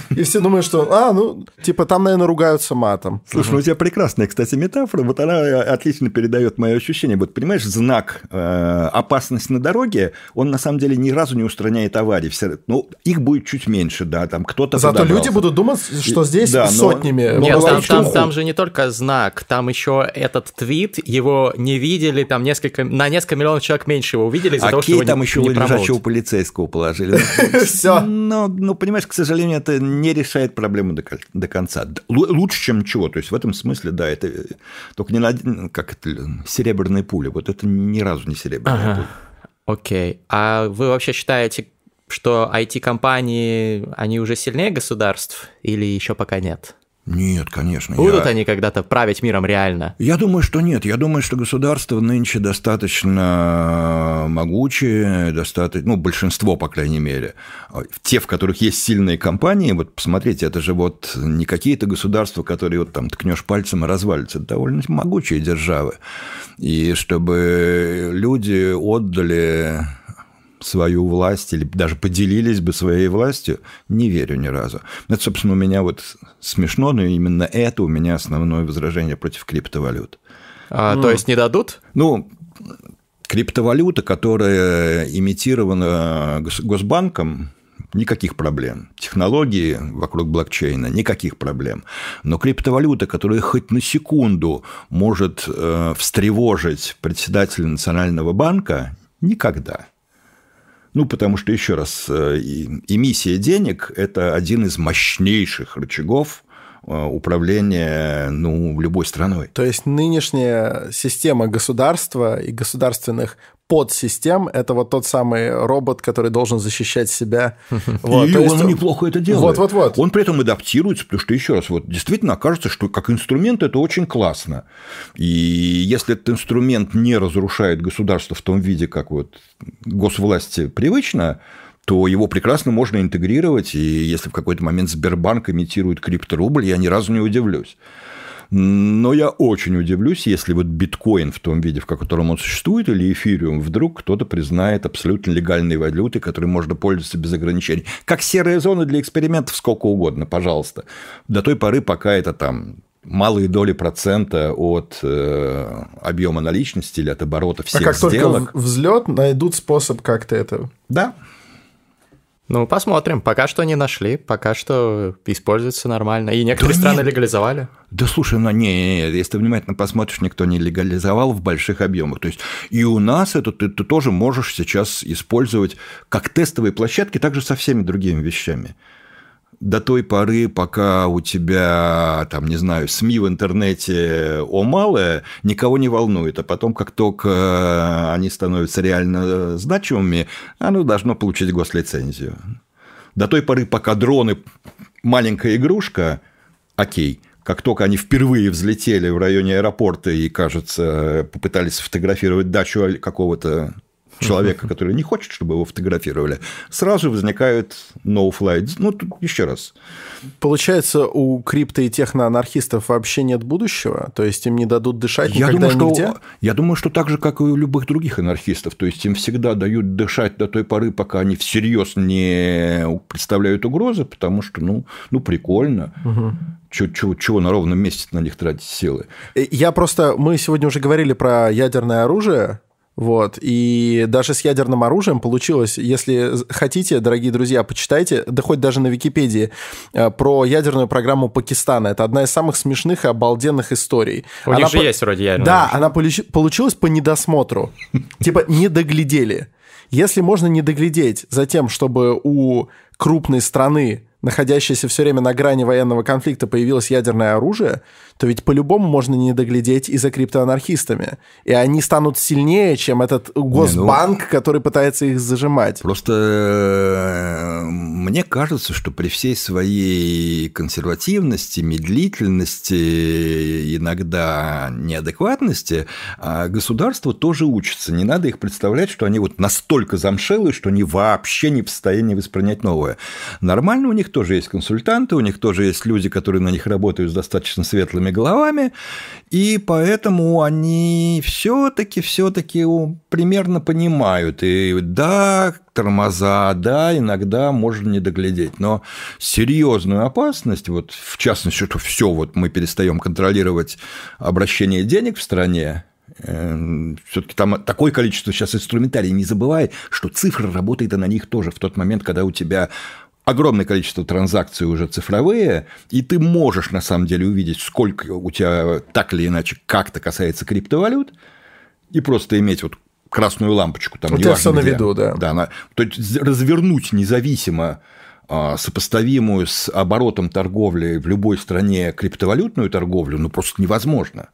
и все думают, что, а, ну, типа, там, наверное, ругаются матом. Слушай, ну у тебя прекрасная, кстати, метафора. Вот она отлично передает мое ощущение. Вот, понимаешь, знак э, опасность на дороге, он на самом деле ни разу не устраняет аварии. Все, ну, их будет чуть меньше, да, там кто-то Зато подобрался. люди будут думать, что здесь да, сотнями. Но, Нет, там, там, там же не только знак, там еще этот твит, его не видели, там несколько, на несколько миллионов человек меньше его увидели из-за того, что его там еще лежачего полицейского положили. [laughs] Все. Ну, понимаешь, к сожалению, это не решает проблему до, до конца. Лучше, чем ничего. То есть в этом смысле, да, это только не на как это, серебряная пуля. Вот это ни разу не серебряная ага. пуля. Окей. А вы вообще считаете, что IT-компании, они уже сильнее государств или еще пока нет? Нет, конечно. Будут я... они когда-то править миром реально? Я думаю, что нет. Я думаю, что государство нынче достаточно могучее, достаточно, ну, большинство, по крайней мере. Те, в которых есть сильные компании, вот посмотрите, это же вот не какие-то государства, которые вот там ткнешь пальцем и развалится. Это довольно могучие державы. И чтобы люди отдали свою власть или даже поделились бы своей властью, не верю ни разу. Это, собственно, у меня вот смешно, но именно это у меня основное возражение против криптовалют. А, ну, то есть не дадут? Ну, криптовалюта, которая имитирована Госбанком, никаких проблем. Технологии вокруг блокчейна, никаких проблем. Но криптовалюта, которая хоть на секунду может э, встревожить председателя Национального банка, никогда. Ну, потому что, еще раз, эмиссия денег – это один из мощнейших рычагов э, управления ну, любой страной. То есть нынешняя система государства и государственных подсистем. Это вот тот самый робот, который должен защищать себя. [laughs] Вот, и он есть... неплохо это делает. Вот-вот-вот. Он при этом адаптируется, потому что, еще раз, вот действительно окажется, что как инструмент это очень классно. И если этот инструмент не разрушает государство в том виде, как вот госвласти привычно, то его прекрасно можно интегрировать, и если в какой-то момент Сбербанк имитирует крипторубль, я ни разу не удивлюсь. Но я очень удивлюсь, если вот биткоин в том виде, в котором он существует, или эфириум, вдруг кто-то признает абсолютно легальной валютой, которой можно пользоваться без ограничений. Как серая зона для экспериментов сколько угодно, пожалуйста. До той поры, пока это там малые доли процента от э, объема наличности или от оборота всех а как сделок. только взлет, найдут способ как-то это. Да, ну, посмотрим. Пока что не нашли, пока что используется нормально. И некоторые да страны нет. легализовали. Да слушай, ну не, не, не, если ты внимательно посмотришь, никто не легализовал в больших объемах. То есть и у нас это ты, ты тоже можешь сейчас использовать как тестовые площадки, также со всеми другими вещами до той поры, пока у тебя, там, не знаю, СМИ в интернете о малое, никого не волнует. А потом, как только они становятся реально значимыми, оно должно получить гослицензию. До той поры, пока дроны маленькая игрушка, окей, как только они впервые взлетели в районе аэропорта и, кажется, попытались сфотографировать дачу какого-то человека, который не хочет, чтобы его фотографировали, сразу возникает no flight. Ну, тут еще раз. Получается, у крипто и техноанархистов вообще нет будущего? То есть им не дадут дышать я думаю, что, нигде? Я думаю, что так же, как и у любых других анархистов. То есть им всегда дают дышать до той поры, пока они всерьез не представляют угрозы, потому что, ну, ну прикольно. Угу. Чего, чего, чего на ровном месте на них тратить силы? Э, я просто... Мы сегодня уже говорили про ядерное оружие, вот. И даже с ядерным оружием получилось, если хотите, дорогие друзья, почитайте, да хоть даже на Википедии, э, про ядерную программу Пакистана. Это одна из самых смешных и обалденных историй. У она них же по... есть вроде ядерная. Да, она получилась по недосмотру. [laughs] Типа не доглядели. Если можно не доглядеть за тем, чтобы у крупной страны находящееся все время на грани военного конфликта, появилось ядерное оружие, то ведь по-любому можно не доглядеть и за криптоанархистами. И они станут сильнее, чем этот госбанк, не, ну, который пытается их зажимать. Просто э, мне кажется, что при всей своей консервативности, медлительности, иногда неадекватности, а государство тоже учится. Не надо их представлять, что они вот настолько замшелые, что они вообще не в состоянии воспринять новое. Нормально у них них тоже есть консультанты, у них тоже есть люди, которые на них работают с достаточно светлыми головами, и поэтому они все-таки, все-таки примерно понимают. И да, тормоза, да, иногда можно не доглядеть, но серьезную опасность, вот в частности, что все, вот мы перестаем контролировать обращение денег в стране, э, все-таки там такое количество сейчас инструментарий, не забывай, что цифра работает и на них тоже в тот момент, когда у тебя огромное количество транзакций уже цифровые, и ты можешь на самом деле увидеть, сколько у тебя так или иначе как-то касается криптовалют, и просто иметь вот красную лампочку. Там, у тебя все на виду, да. да на, то есть развернуть независимо а, сопоставимую с оборотом торговли в любой стране криптовалютную торговлю, ну просто невозможно.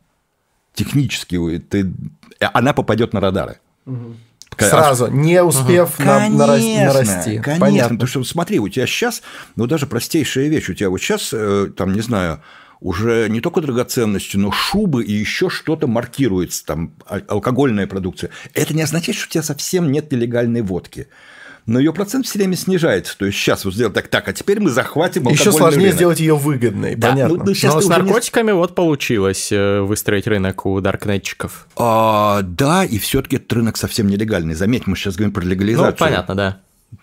Технически ты, она попадет на радары. Угу. Сразу, не успев угу. на, конечно, нарасти. Конечно, Понятно. потому что смотри, у тебя сейчас, ну даже простейшая вещь, у тебя вот сейчас, э, там, не знаю, уже не только драгоценности, но шубы и еще что-то маркируется, там, алкогольная продукция. Это не означает, что у тебя совсем нет нелегальной водки но ее процент все время снижается. То есть сейчас вот сделать так, так, а теперь мы захватим Еще сложнее рынок. сделать ее выгодной, да, понятно. Ну, ну, но с наркотиками не... вот получилось э, выстроить рынок у даркнетчиков. А, да, и все-таки этот рынок совсем нелегальный. Заметь, мы сейчас говорим про легализацию. Ну, понятно, да.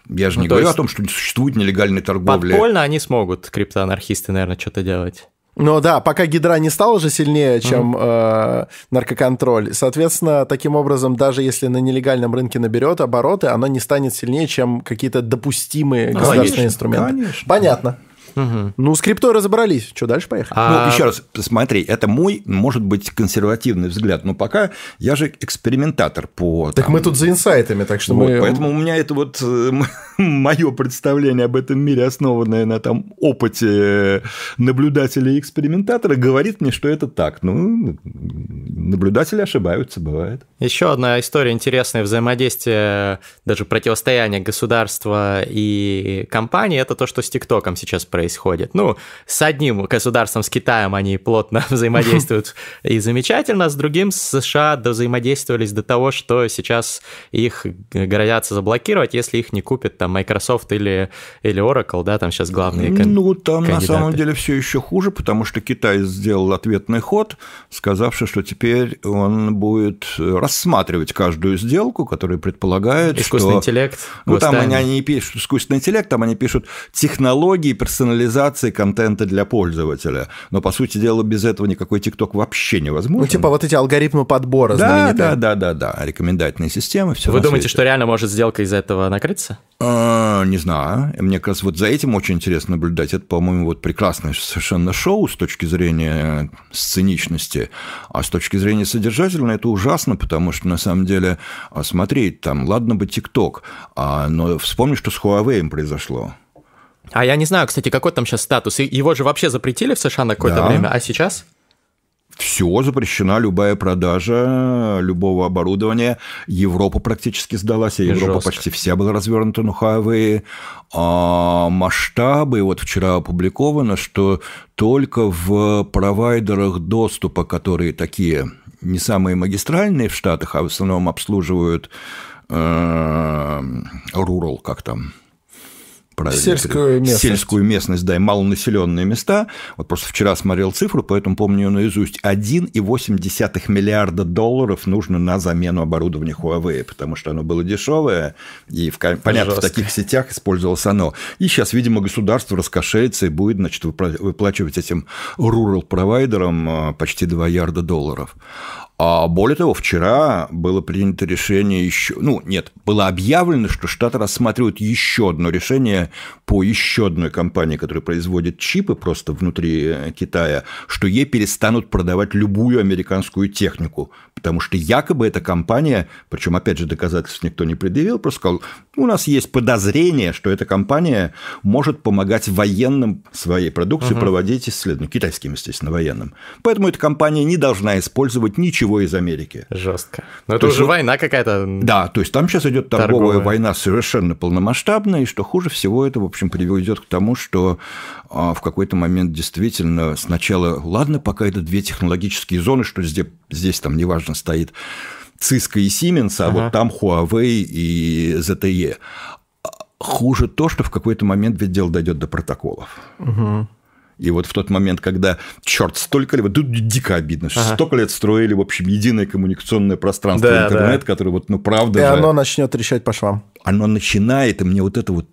Я же ну, не говорю есть... о том, что не существует нелегальной торговли. Подпольно они смогут, криптоанархисты, наверное, что-то делать. Ну да, пока гидра не стала уже сильнее, чем mm. э, наркоконтроль, соответственно, таким образом, даже если на нелегальном рынке наберет обороты, оно не станет сильнее, чем какие-то допустимые ну, государственные конечно, инструменты. Конечно. Понятно. Угу. Ну, с криптой разобрались. Что, дальше поехали? А... Ну, еще раз, смотри, это мой, может быть, консервативный взгляд, но пока я же экспериментатор по... Так там... мы тут за инсайтами, так что вот, мы... Поэтому у меня это вот э, [laughs] мое представление об этом мире, основанное на там опыте наблюдателя и экспериментатора, говорит мне, что это так. Ну, наблюдатели ошибаются, бывает. Еще одна история интересная взаимодействие, даже противостояние государства и компании, это то, что с ТикТоком сейчас происходит происходит. Ну, с одним государством, с Китаем, они плотно [laughs] взаимодействуют и замечательно, с другим, с США взаимодействовались до того, что сейчас их грозятся заблокировать, если их не купит там Microsoft или, или Oracle, да, там сейчас главные Ну, там кандидаты. на самом деле все еще хуже, потому что Китай сделал ответный ход, сказавший, что теперь он будет рассматривать каждую сделку, которая предполагает, Искусственный что... интеллект. Ну, там они, они пишут искусственный интеллект, там они пишут технологии персонализации персонализации контента для пользователя. Но, по сути дела, без этого никакой ТикТок вообще невозможно. Ну, типа вот эти алгоритмы подбора да, Да, да, да, да, рекомендательные системы. Все Вы думаете, свете. что реально может сделка из этого накрыться? А, не знаю. Мне как раз вот за этим очень интересно наблюдать. Это, по-моему, вот прекрасное совершенно шоу с точки зрения сценичности. А с точки зрения содержательной это ужасно, потому что, на самом деле, а, смотреть там, ладно бы ТикТок, а, но вспомни, что с Huawei произошло. А я не знаю, кстати, какой там сейчас статус. Его же вообще запретили в США на какое-то да. время, а сейчас? Все, запрещена любая продажа любого оборудования. Европа практически сдалась, а Европа Жестко. почти вся была развернута на Huawei. А масштабы, вот вчера опубликовано, что только в провайдерах доступа, которые такие не самые магистральные в Штатах, а в основном обслуживают э, rural, как там, правильно. Сельскую местность. Сельскую местность, да, и малонаселенные места. Вот просто вчера смотрел цифру, поэтому помню ее наизусть. 1,8 миллиарда долларов нужно на замену оборудования Huawei, потому что оно было дешевое, и, в, понятно, Жестко. в таких сетях использовалось оно. И сейчас, видимо, государство раскошелится и будет, значит, выплачивать этим rural-провайдерам а, почти 2 ярда долларов. А более того, вчера было принято решение еще, ну, нет, было объявлено, что Штаты рассматривают еще одно решение по еще одной компании, которая производит чипы просто внутри э, Китая, что ей перестанут продавать любую американскую технику, потому что якобы эта компания, причем, опять же, доказательств никто не предъявил, просто сказал, у нас есть подозрение, что эта компания может помогать военным своей продукции угу. проводить исследования, китайским, естественно, военным. Поэтому эта компания не должна использовать ничего из Америки. Жестко. Но это то уже есть, война какая-то. Да, то есть там сейчас идет торговая, торговая война совершенно полномасштабная, и что хуже всего, это, в общем, приведет к тому, что а, в какой-то момент действительно сначала, ладно, пока это две технологические зоны, что здесь, здесь там неважно стоит Cisco и Siemens, а ага. вот там Huawei и ZTE. Хуже то, что в какой-то момент ведь дело дойдет до протоколов. Угу. И вот в тот момент, когда, черт, столько лет, тут дико обидно, что ага. столько лет строили, в общем, единое коммуникационное пространство да, интернет, да. которое вот, ну, правда И же, оно начнет трещать по швам. Оно начинает, и мне вот это вот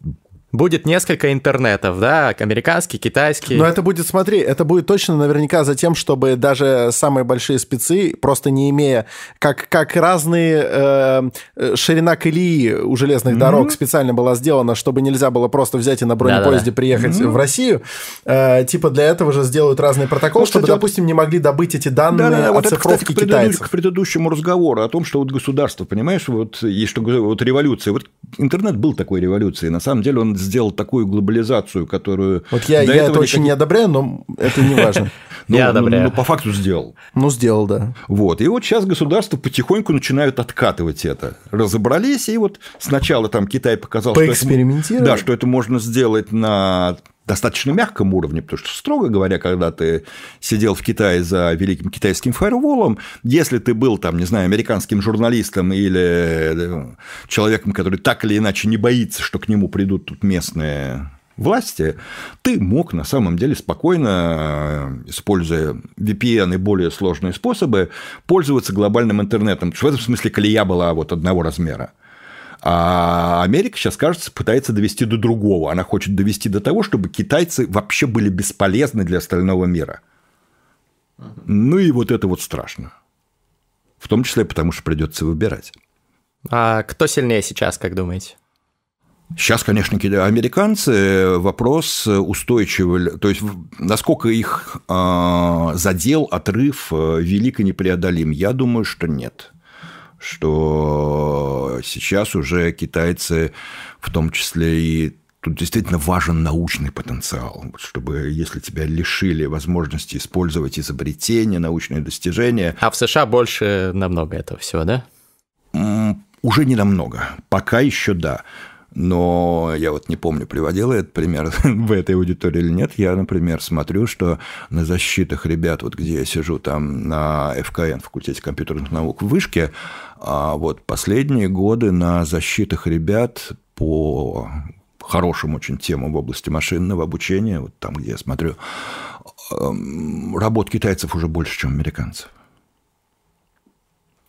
Будет несколько интернетов, да, американский, китайский. Но это будет, смотри, это будет точно наверняка за тем, чтобы даже самые большие спецы, просто не имея, как, как разные э, ширина колеи у железных mm-hmm. дорог специально была сделана, чтобы нельзя было просто взять и на бронепоезде Да-да-да. приехать mm-hmm. в Россию, э, типа для этого же сделают разные протоколы, ну, чтобы, кстати, допустим, не могли добыть эти данные да, да, вот оцифровки это, кстати, к китайцев. К предыдущему разговору о том, что вот государство, понимаешь, вот есть что вот революция, вот интернет был такой революцией, на самом деле он сделал такую глобализацию, которую... Вот я, я это очень не одобряю, но это не важно. [laughs] Ну, я ну, одобряю. Ну, по факту сделал. Ну, сделал, да. Вот. И вот сейчас государства потихоньку начинают откатывать это. Разобрались, и вот сначала там Китай показал, что это, да, что это можно сделать на достаточно мягком уровне, потому что, строго говоря, когда ты сидел в Китае за великим китайским фаерволом, если ты был, там, не знаю, американским журналистом или э, человеком, который так или иначе не боится, что к нему придут тут местные власти, ты мог на самом деле спокойно, э, используя VPN и более сложные способы, пользоваться глобальным интернетом. В этом смысле колея была вот одного размера. А Америка сейчас, кажется, пытается довести до другого. Она хочет довести до того, чтобы китайцы вообще были бесполезны для остального мира. Ну и вот это вот страшно. В том числе потому, что придется выбирать. А кто сильнее сейчас, как думаете? Сейчас, конечно, американцы вопрос устойчивый, то есть насколько их э, задел отрыв э, велик и непреодолим. Я думаю, что нет что сейчас уже китайцы, в том числе и Тут действительно важен научный потенциал, чтобы если тебя лишили возможности использовать изобретения, научные достижения. А в США больше намного этого всего, да? Уже не намного. Пока еще да. Но я вот не помню, приводил я этот пример [laughs] в этой аудитории или нет. Я, например, смотрю, что на защитах ребят, вот где я сижу там на ФКН, факультете компьютерных наук в Вышке, а вот последние годы на защитах ребят по хорошим очень темам в области машинного обучения, вот там, где я смотрю, эм, работ китайцев уже больше, чем американцев.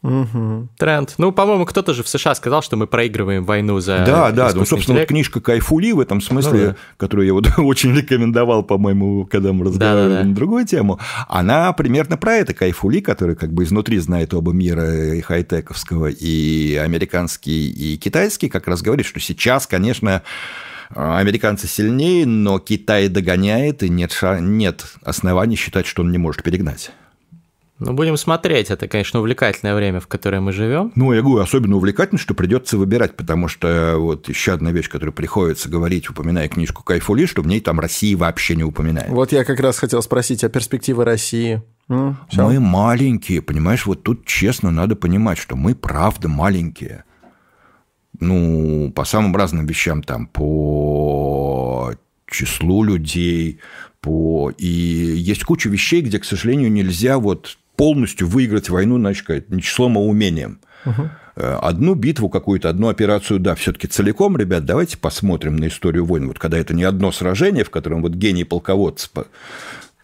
Угу. Тренд. Ну, по-моему, кто-то же в США сказал, что мы проигрываем войну за. Да, да. Ну, собственно, вот книжка Кайфули в этом смысле, ну, да. которую я вот [laughs] очень рекомендовал, по-моему, когда мы разговаривали да, да, да. на другую тему, она примерно про это. Кайфули, который как бы изнутри знает оба мира и хай-тековского, и американский, и китайский, как раз говорит, что сейчас, конечно, американцы сильнее, но Китай догоняет, и нет, нет оснований считать, что он не может перегнать. Ну, будем смотреть. Это, конечно, увлекательное время, в которое мы живем. Ну, я говорю, особенно увлекательно, что придется выбирать, потому что вот еще одна вещь, которую приходится говорить, упоминая книжку Кайфули, что в ней там России вообще не упоминает. Вот я как раз хотел спросить о перспективе России. Ну, мы маленькие, понимаешь, вот тут честно надо понимать, что мы правда маленькие. Ну, по самым разным вещам, там, по числу людей, по... И есть куча вещей, где, к сожалению, нельзя вот полностью выиграть войну, значит, сказать, не числом, а умением. Угу. Одну битву какую-то, одну операцию, да, все-таки целиком, ребят, давайте посмотрим на историю войн. Вот когда это не одно сражение, в котором вот гений полководца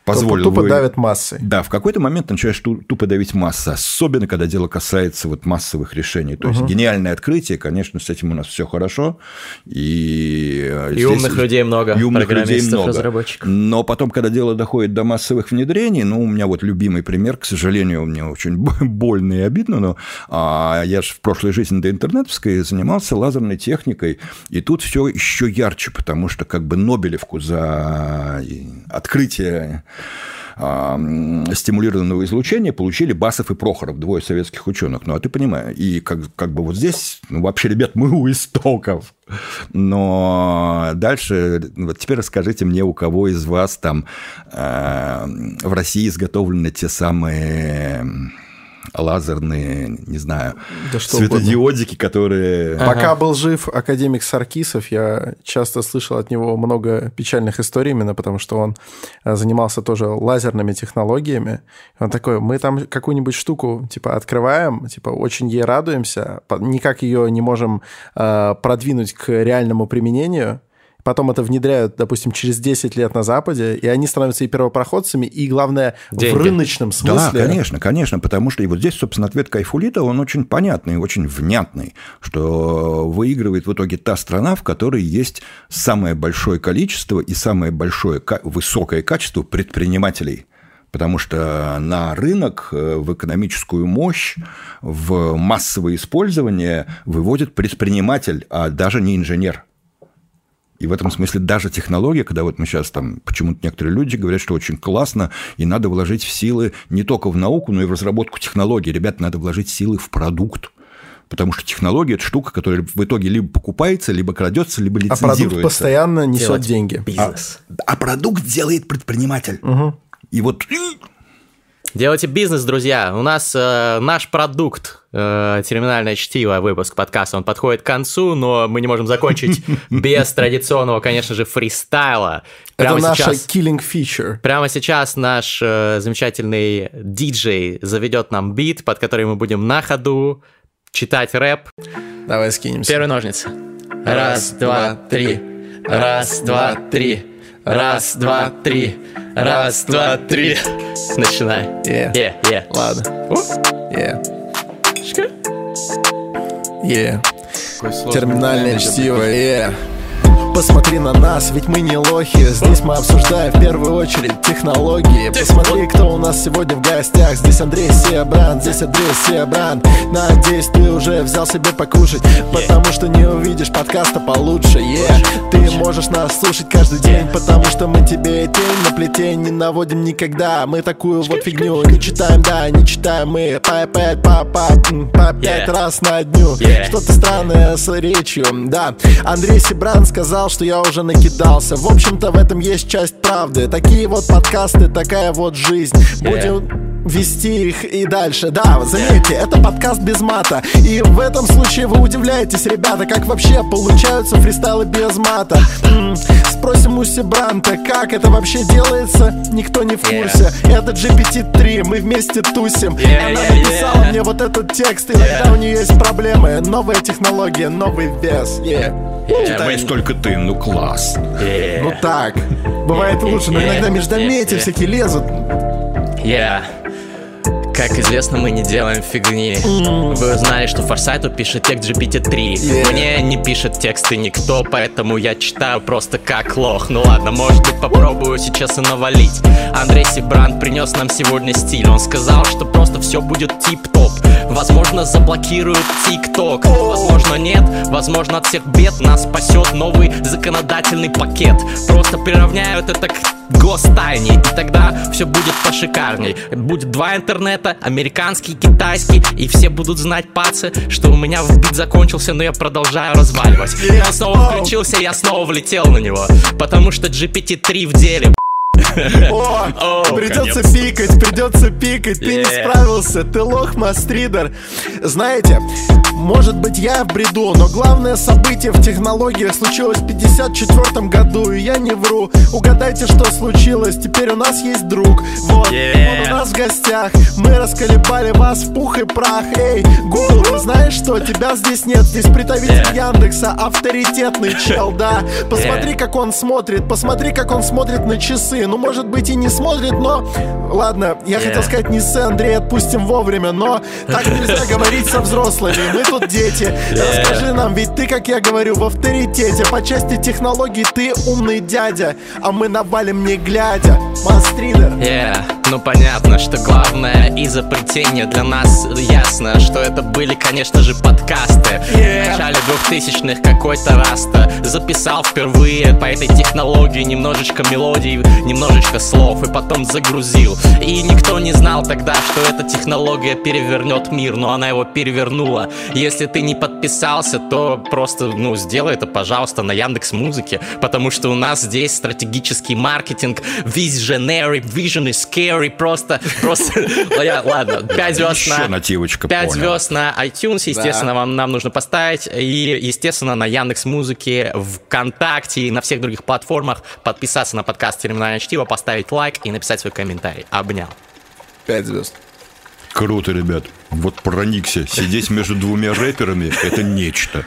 позволил... Тупо, тупо давит массы. Да, в какой-то момент начинаешь тупо давить массы, особенно когда дело касается вот массовых решений. То есть угу. гениальное открытие, конечно, с этим у нас все хорошо. И, э, и здесь... умных людей много, и умных людей много. разработчиков. Но потом, когда дело доходит до массовых внедрений, ну, у меня вот любимый пример, к сожалению, мне очень [laughs] больно и обидно, но а, я же в прошлой жизни до интернетовской занимался лазерной техникой, и тут все еще ярче, потому что как бы Нобелевку за открытие стимулированного излучения получили Басов и Прохоров, двое советских ученых. Ну, а ты понимаешь, и как, как бы вот здесь, ну, вообще, ребят, мы у истоков. Но дальше, вот теперь расскажите мне, у кого из вас там э, в России изготовлены те самые лазерные, не знаю, да что светодиодики, угодно. которые... Ага. Пока был жив академик Саркисов, я часто слышал от него много печальных историй, именно потому что он э, занимался тоже лазерными технологиями. Он такой, мы там какую-нибудь штуку, типа, открываем, типа, очень ей радуемся, никак ее не можем э, продвинуть к реальному применению, потом это внедряют, допустим, через 10 лет на Западе, и они становятся и первопроходцами, и, главное, Деньги. в рыночном смысле. Да, конечно, конечно, потому что и вот здесь, собственно, ответ Кайфулита, он очень понятный, очень внятный, что выигрывает в итоге та страна, в которой есть самое большое количество и самое большое высокое качество предпринимателей – потому что на рынок, э, в экономическую мощь, в массовое использование выводит предприниматель, а даже не инженер. И в этом смысле даже технология, когда вот мы сейчас там, почему-то некоторые люди говорят, что очень классно, и надо вложить в силы не только в науку, но и в разработку технологий. Ребят, надо вложить силы в продукт. Потому что технология – это штука, которая в итоге либо покупается, либо крадется, либо лицензируется. А продукт постоянно несет Делать деньги. Бизнес. А, а продукт делает предприниматель. Угу. И вот Делайте бизнес, друзья. У нас э, наш продукт э, терминальное чтиво, выпуск подкаста, он подходит к концу, но мы не можем закончить [laughs] без традиционного, конечно же, фристайла. Прямо Это наша сейчас, killing feature. Прямо сейчас наш э, замечательный диджей заведет нам бит, под который мы будем на ходу читать рэп. Давай скинемся. Первые ножницы. Раз, два, три. Раз, два, три. Раз, два, три. Раз, два, три. Начинай. Yeah. Yeah, yeah. Ладно. Yeah. Yeah. Терминальное чтиво, yeah. Посмотри на нас, ведь мы не лохи. Здесь мы обсуждаем в первую очередь технологии. Посмотри, кто у нас сегодня в гостях. Здесь Андрей Себран, здесь Андрей Себран Надеюсь, ты уже взял себе покушать Потому что не увидишь подкаста получше. Yeah. Ты можешь нас слушать каждый день Потому что мы тебе тень на плетень не наводим никогда. Мы такую вот фигню не читаем, да, не читаем. Мы По пять, по, по, по пять раз на дню. Что-то странное с речью, да. Андрей Себран сказал сказал, что я уже накидался. В общем-то в этом есть часть правды. Такие вот подкасты, такая вот жизнь. Будем вести их и дальше. Да, заметьте, это подкаст без мата. И в этом случае вы удивляетесь, ребята Как вообще получаются фристайлы без мата. М-м, Спросим у Себранта, как это вообще делается Никто не в курсе Это GPT-3, мы вместе тусим Она написала мне вот этот текст Иногда у нее есть проблемы Новая технология, новый вес yeah. Yeah, столько ты, ну класс. Yeah. Ну так. Бывает лучше, но иногда междометия всякие лезут. Yeah. Как известно, мы не делаем фигни. Вы узнали, что Форсайту пишет текст GPT-3. Yeah. Мне не пишет тексты никто, поэтому я читаю просто как лох. Ну ладно, может быть, попробую сейчас и навалить. Андрей Сибран принес нам сегодня стиль. Он сказал, что просто все будет тип-топ Возможно, заблокируют ТикТок Возможно, нет, возможно, от всех бед Нас спасет новый законодательный пакет Просто приравняют это к гостайне И тогда все будет пошикарней. Будет два интернета, американский, китайский И все будут знать, пацы, что у меня бит закончился Но я продолжаю разваливать. Он снова включился, я снова влетел на него. Потому что GPT-3 в деле, о, придется пикать, придется пикать. Ты не справился, ты лох, мастридер. Знаете, может быть я в бреду, но главное событие в технологиях случилось в 54 году, и я не вру. Угадайте, что случилось, теперь у нас есть друг. Вот, он у нас в гостях, мы расколебали вас в пух и прах. Эй, Google, ты знаешь что? Тебя здесь нет, здесь представитель. Яндекса, авторитетный чел, да. Посмотри, как он смотрит, посмотри, как он смотрит на часы. Ну, может быть, и не смотрит, но... Ладно, я yeah. хотел сказать не с Андрей, отпустим вовремя, но так [laughs] нельзя говорить со взрослыми. Мы тут дети. Yeah. Расскажи нам, ведь ты, как я говорю, в авторитете. По части технологий ты умный дядя, а мы навалим не глядя. Мастридер. Yeah. Ну понятно, что главное изобретение для нас ясно, что это были, конечно же, подкасты. Yeah. В начале двухтысячных какой-то раста записал впервые по этой технологии немножечко мелодий, немножечко слов и потом загрузил. И никто не знал тогда, что эта технология перевернет мир, но она его перевернула. Если ты не подписался, то просто, ну, сделай это, пожалуйста, на Яндекс Музыке, потому что у нас здесь стратегический маркетинг, visionary, vision is scary, просто, просто, [laughs] ладно, 5 звезд на... нативочка, 5 звезд на iTunes, естественно, вам, нам нужно поставить, и, естественно, на Яндекс Музыке, ВКонтакте и на всех других платформах подписаться на подкаст «Терминальное чтиво», поставить лайк и написать свой комментарий. Обнял. 5 звезд. Круто, ребят. Вот проникся. Сидеть между двумя рэперами – это нечто.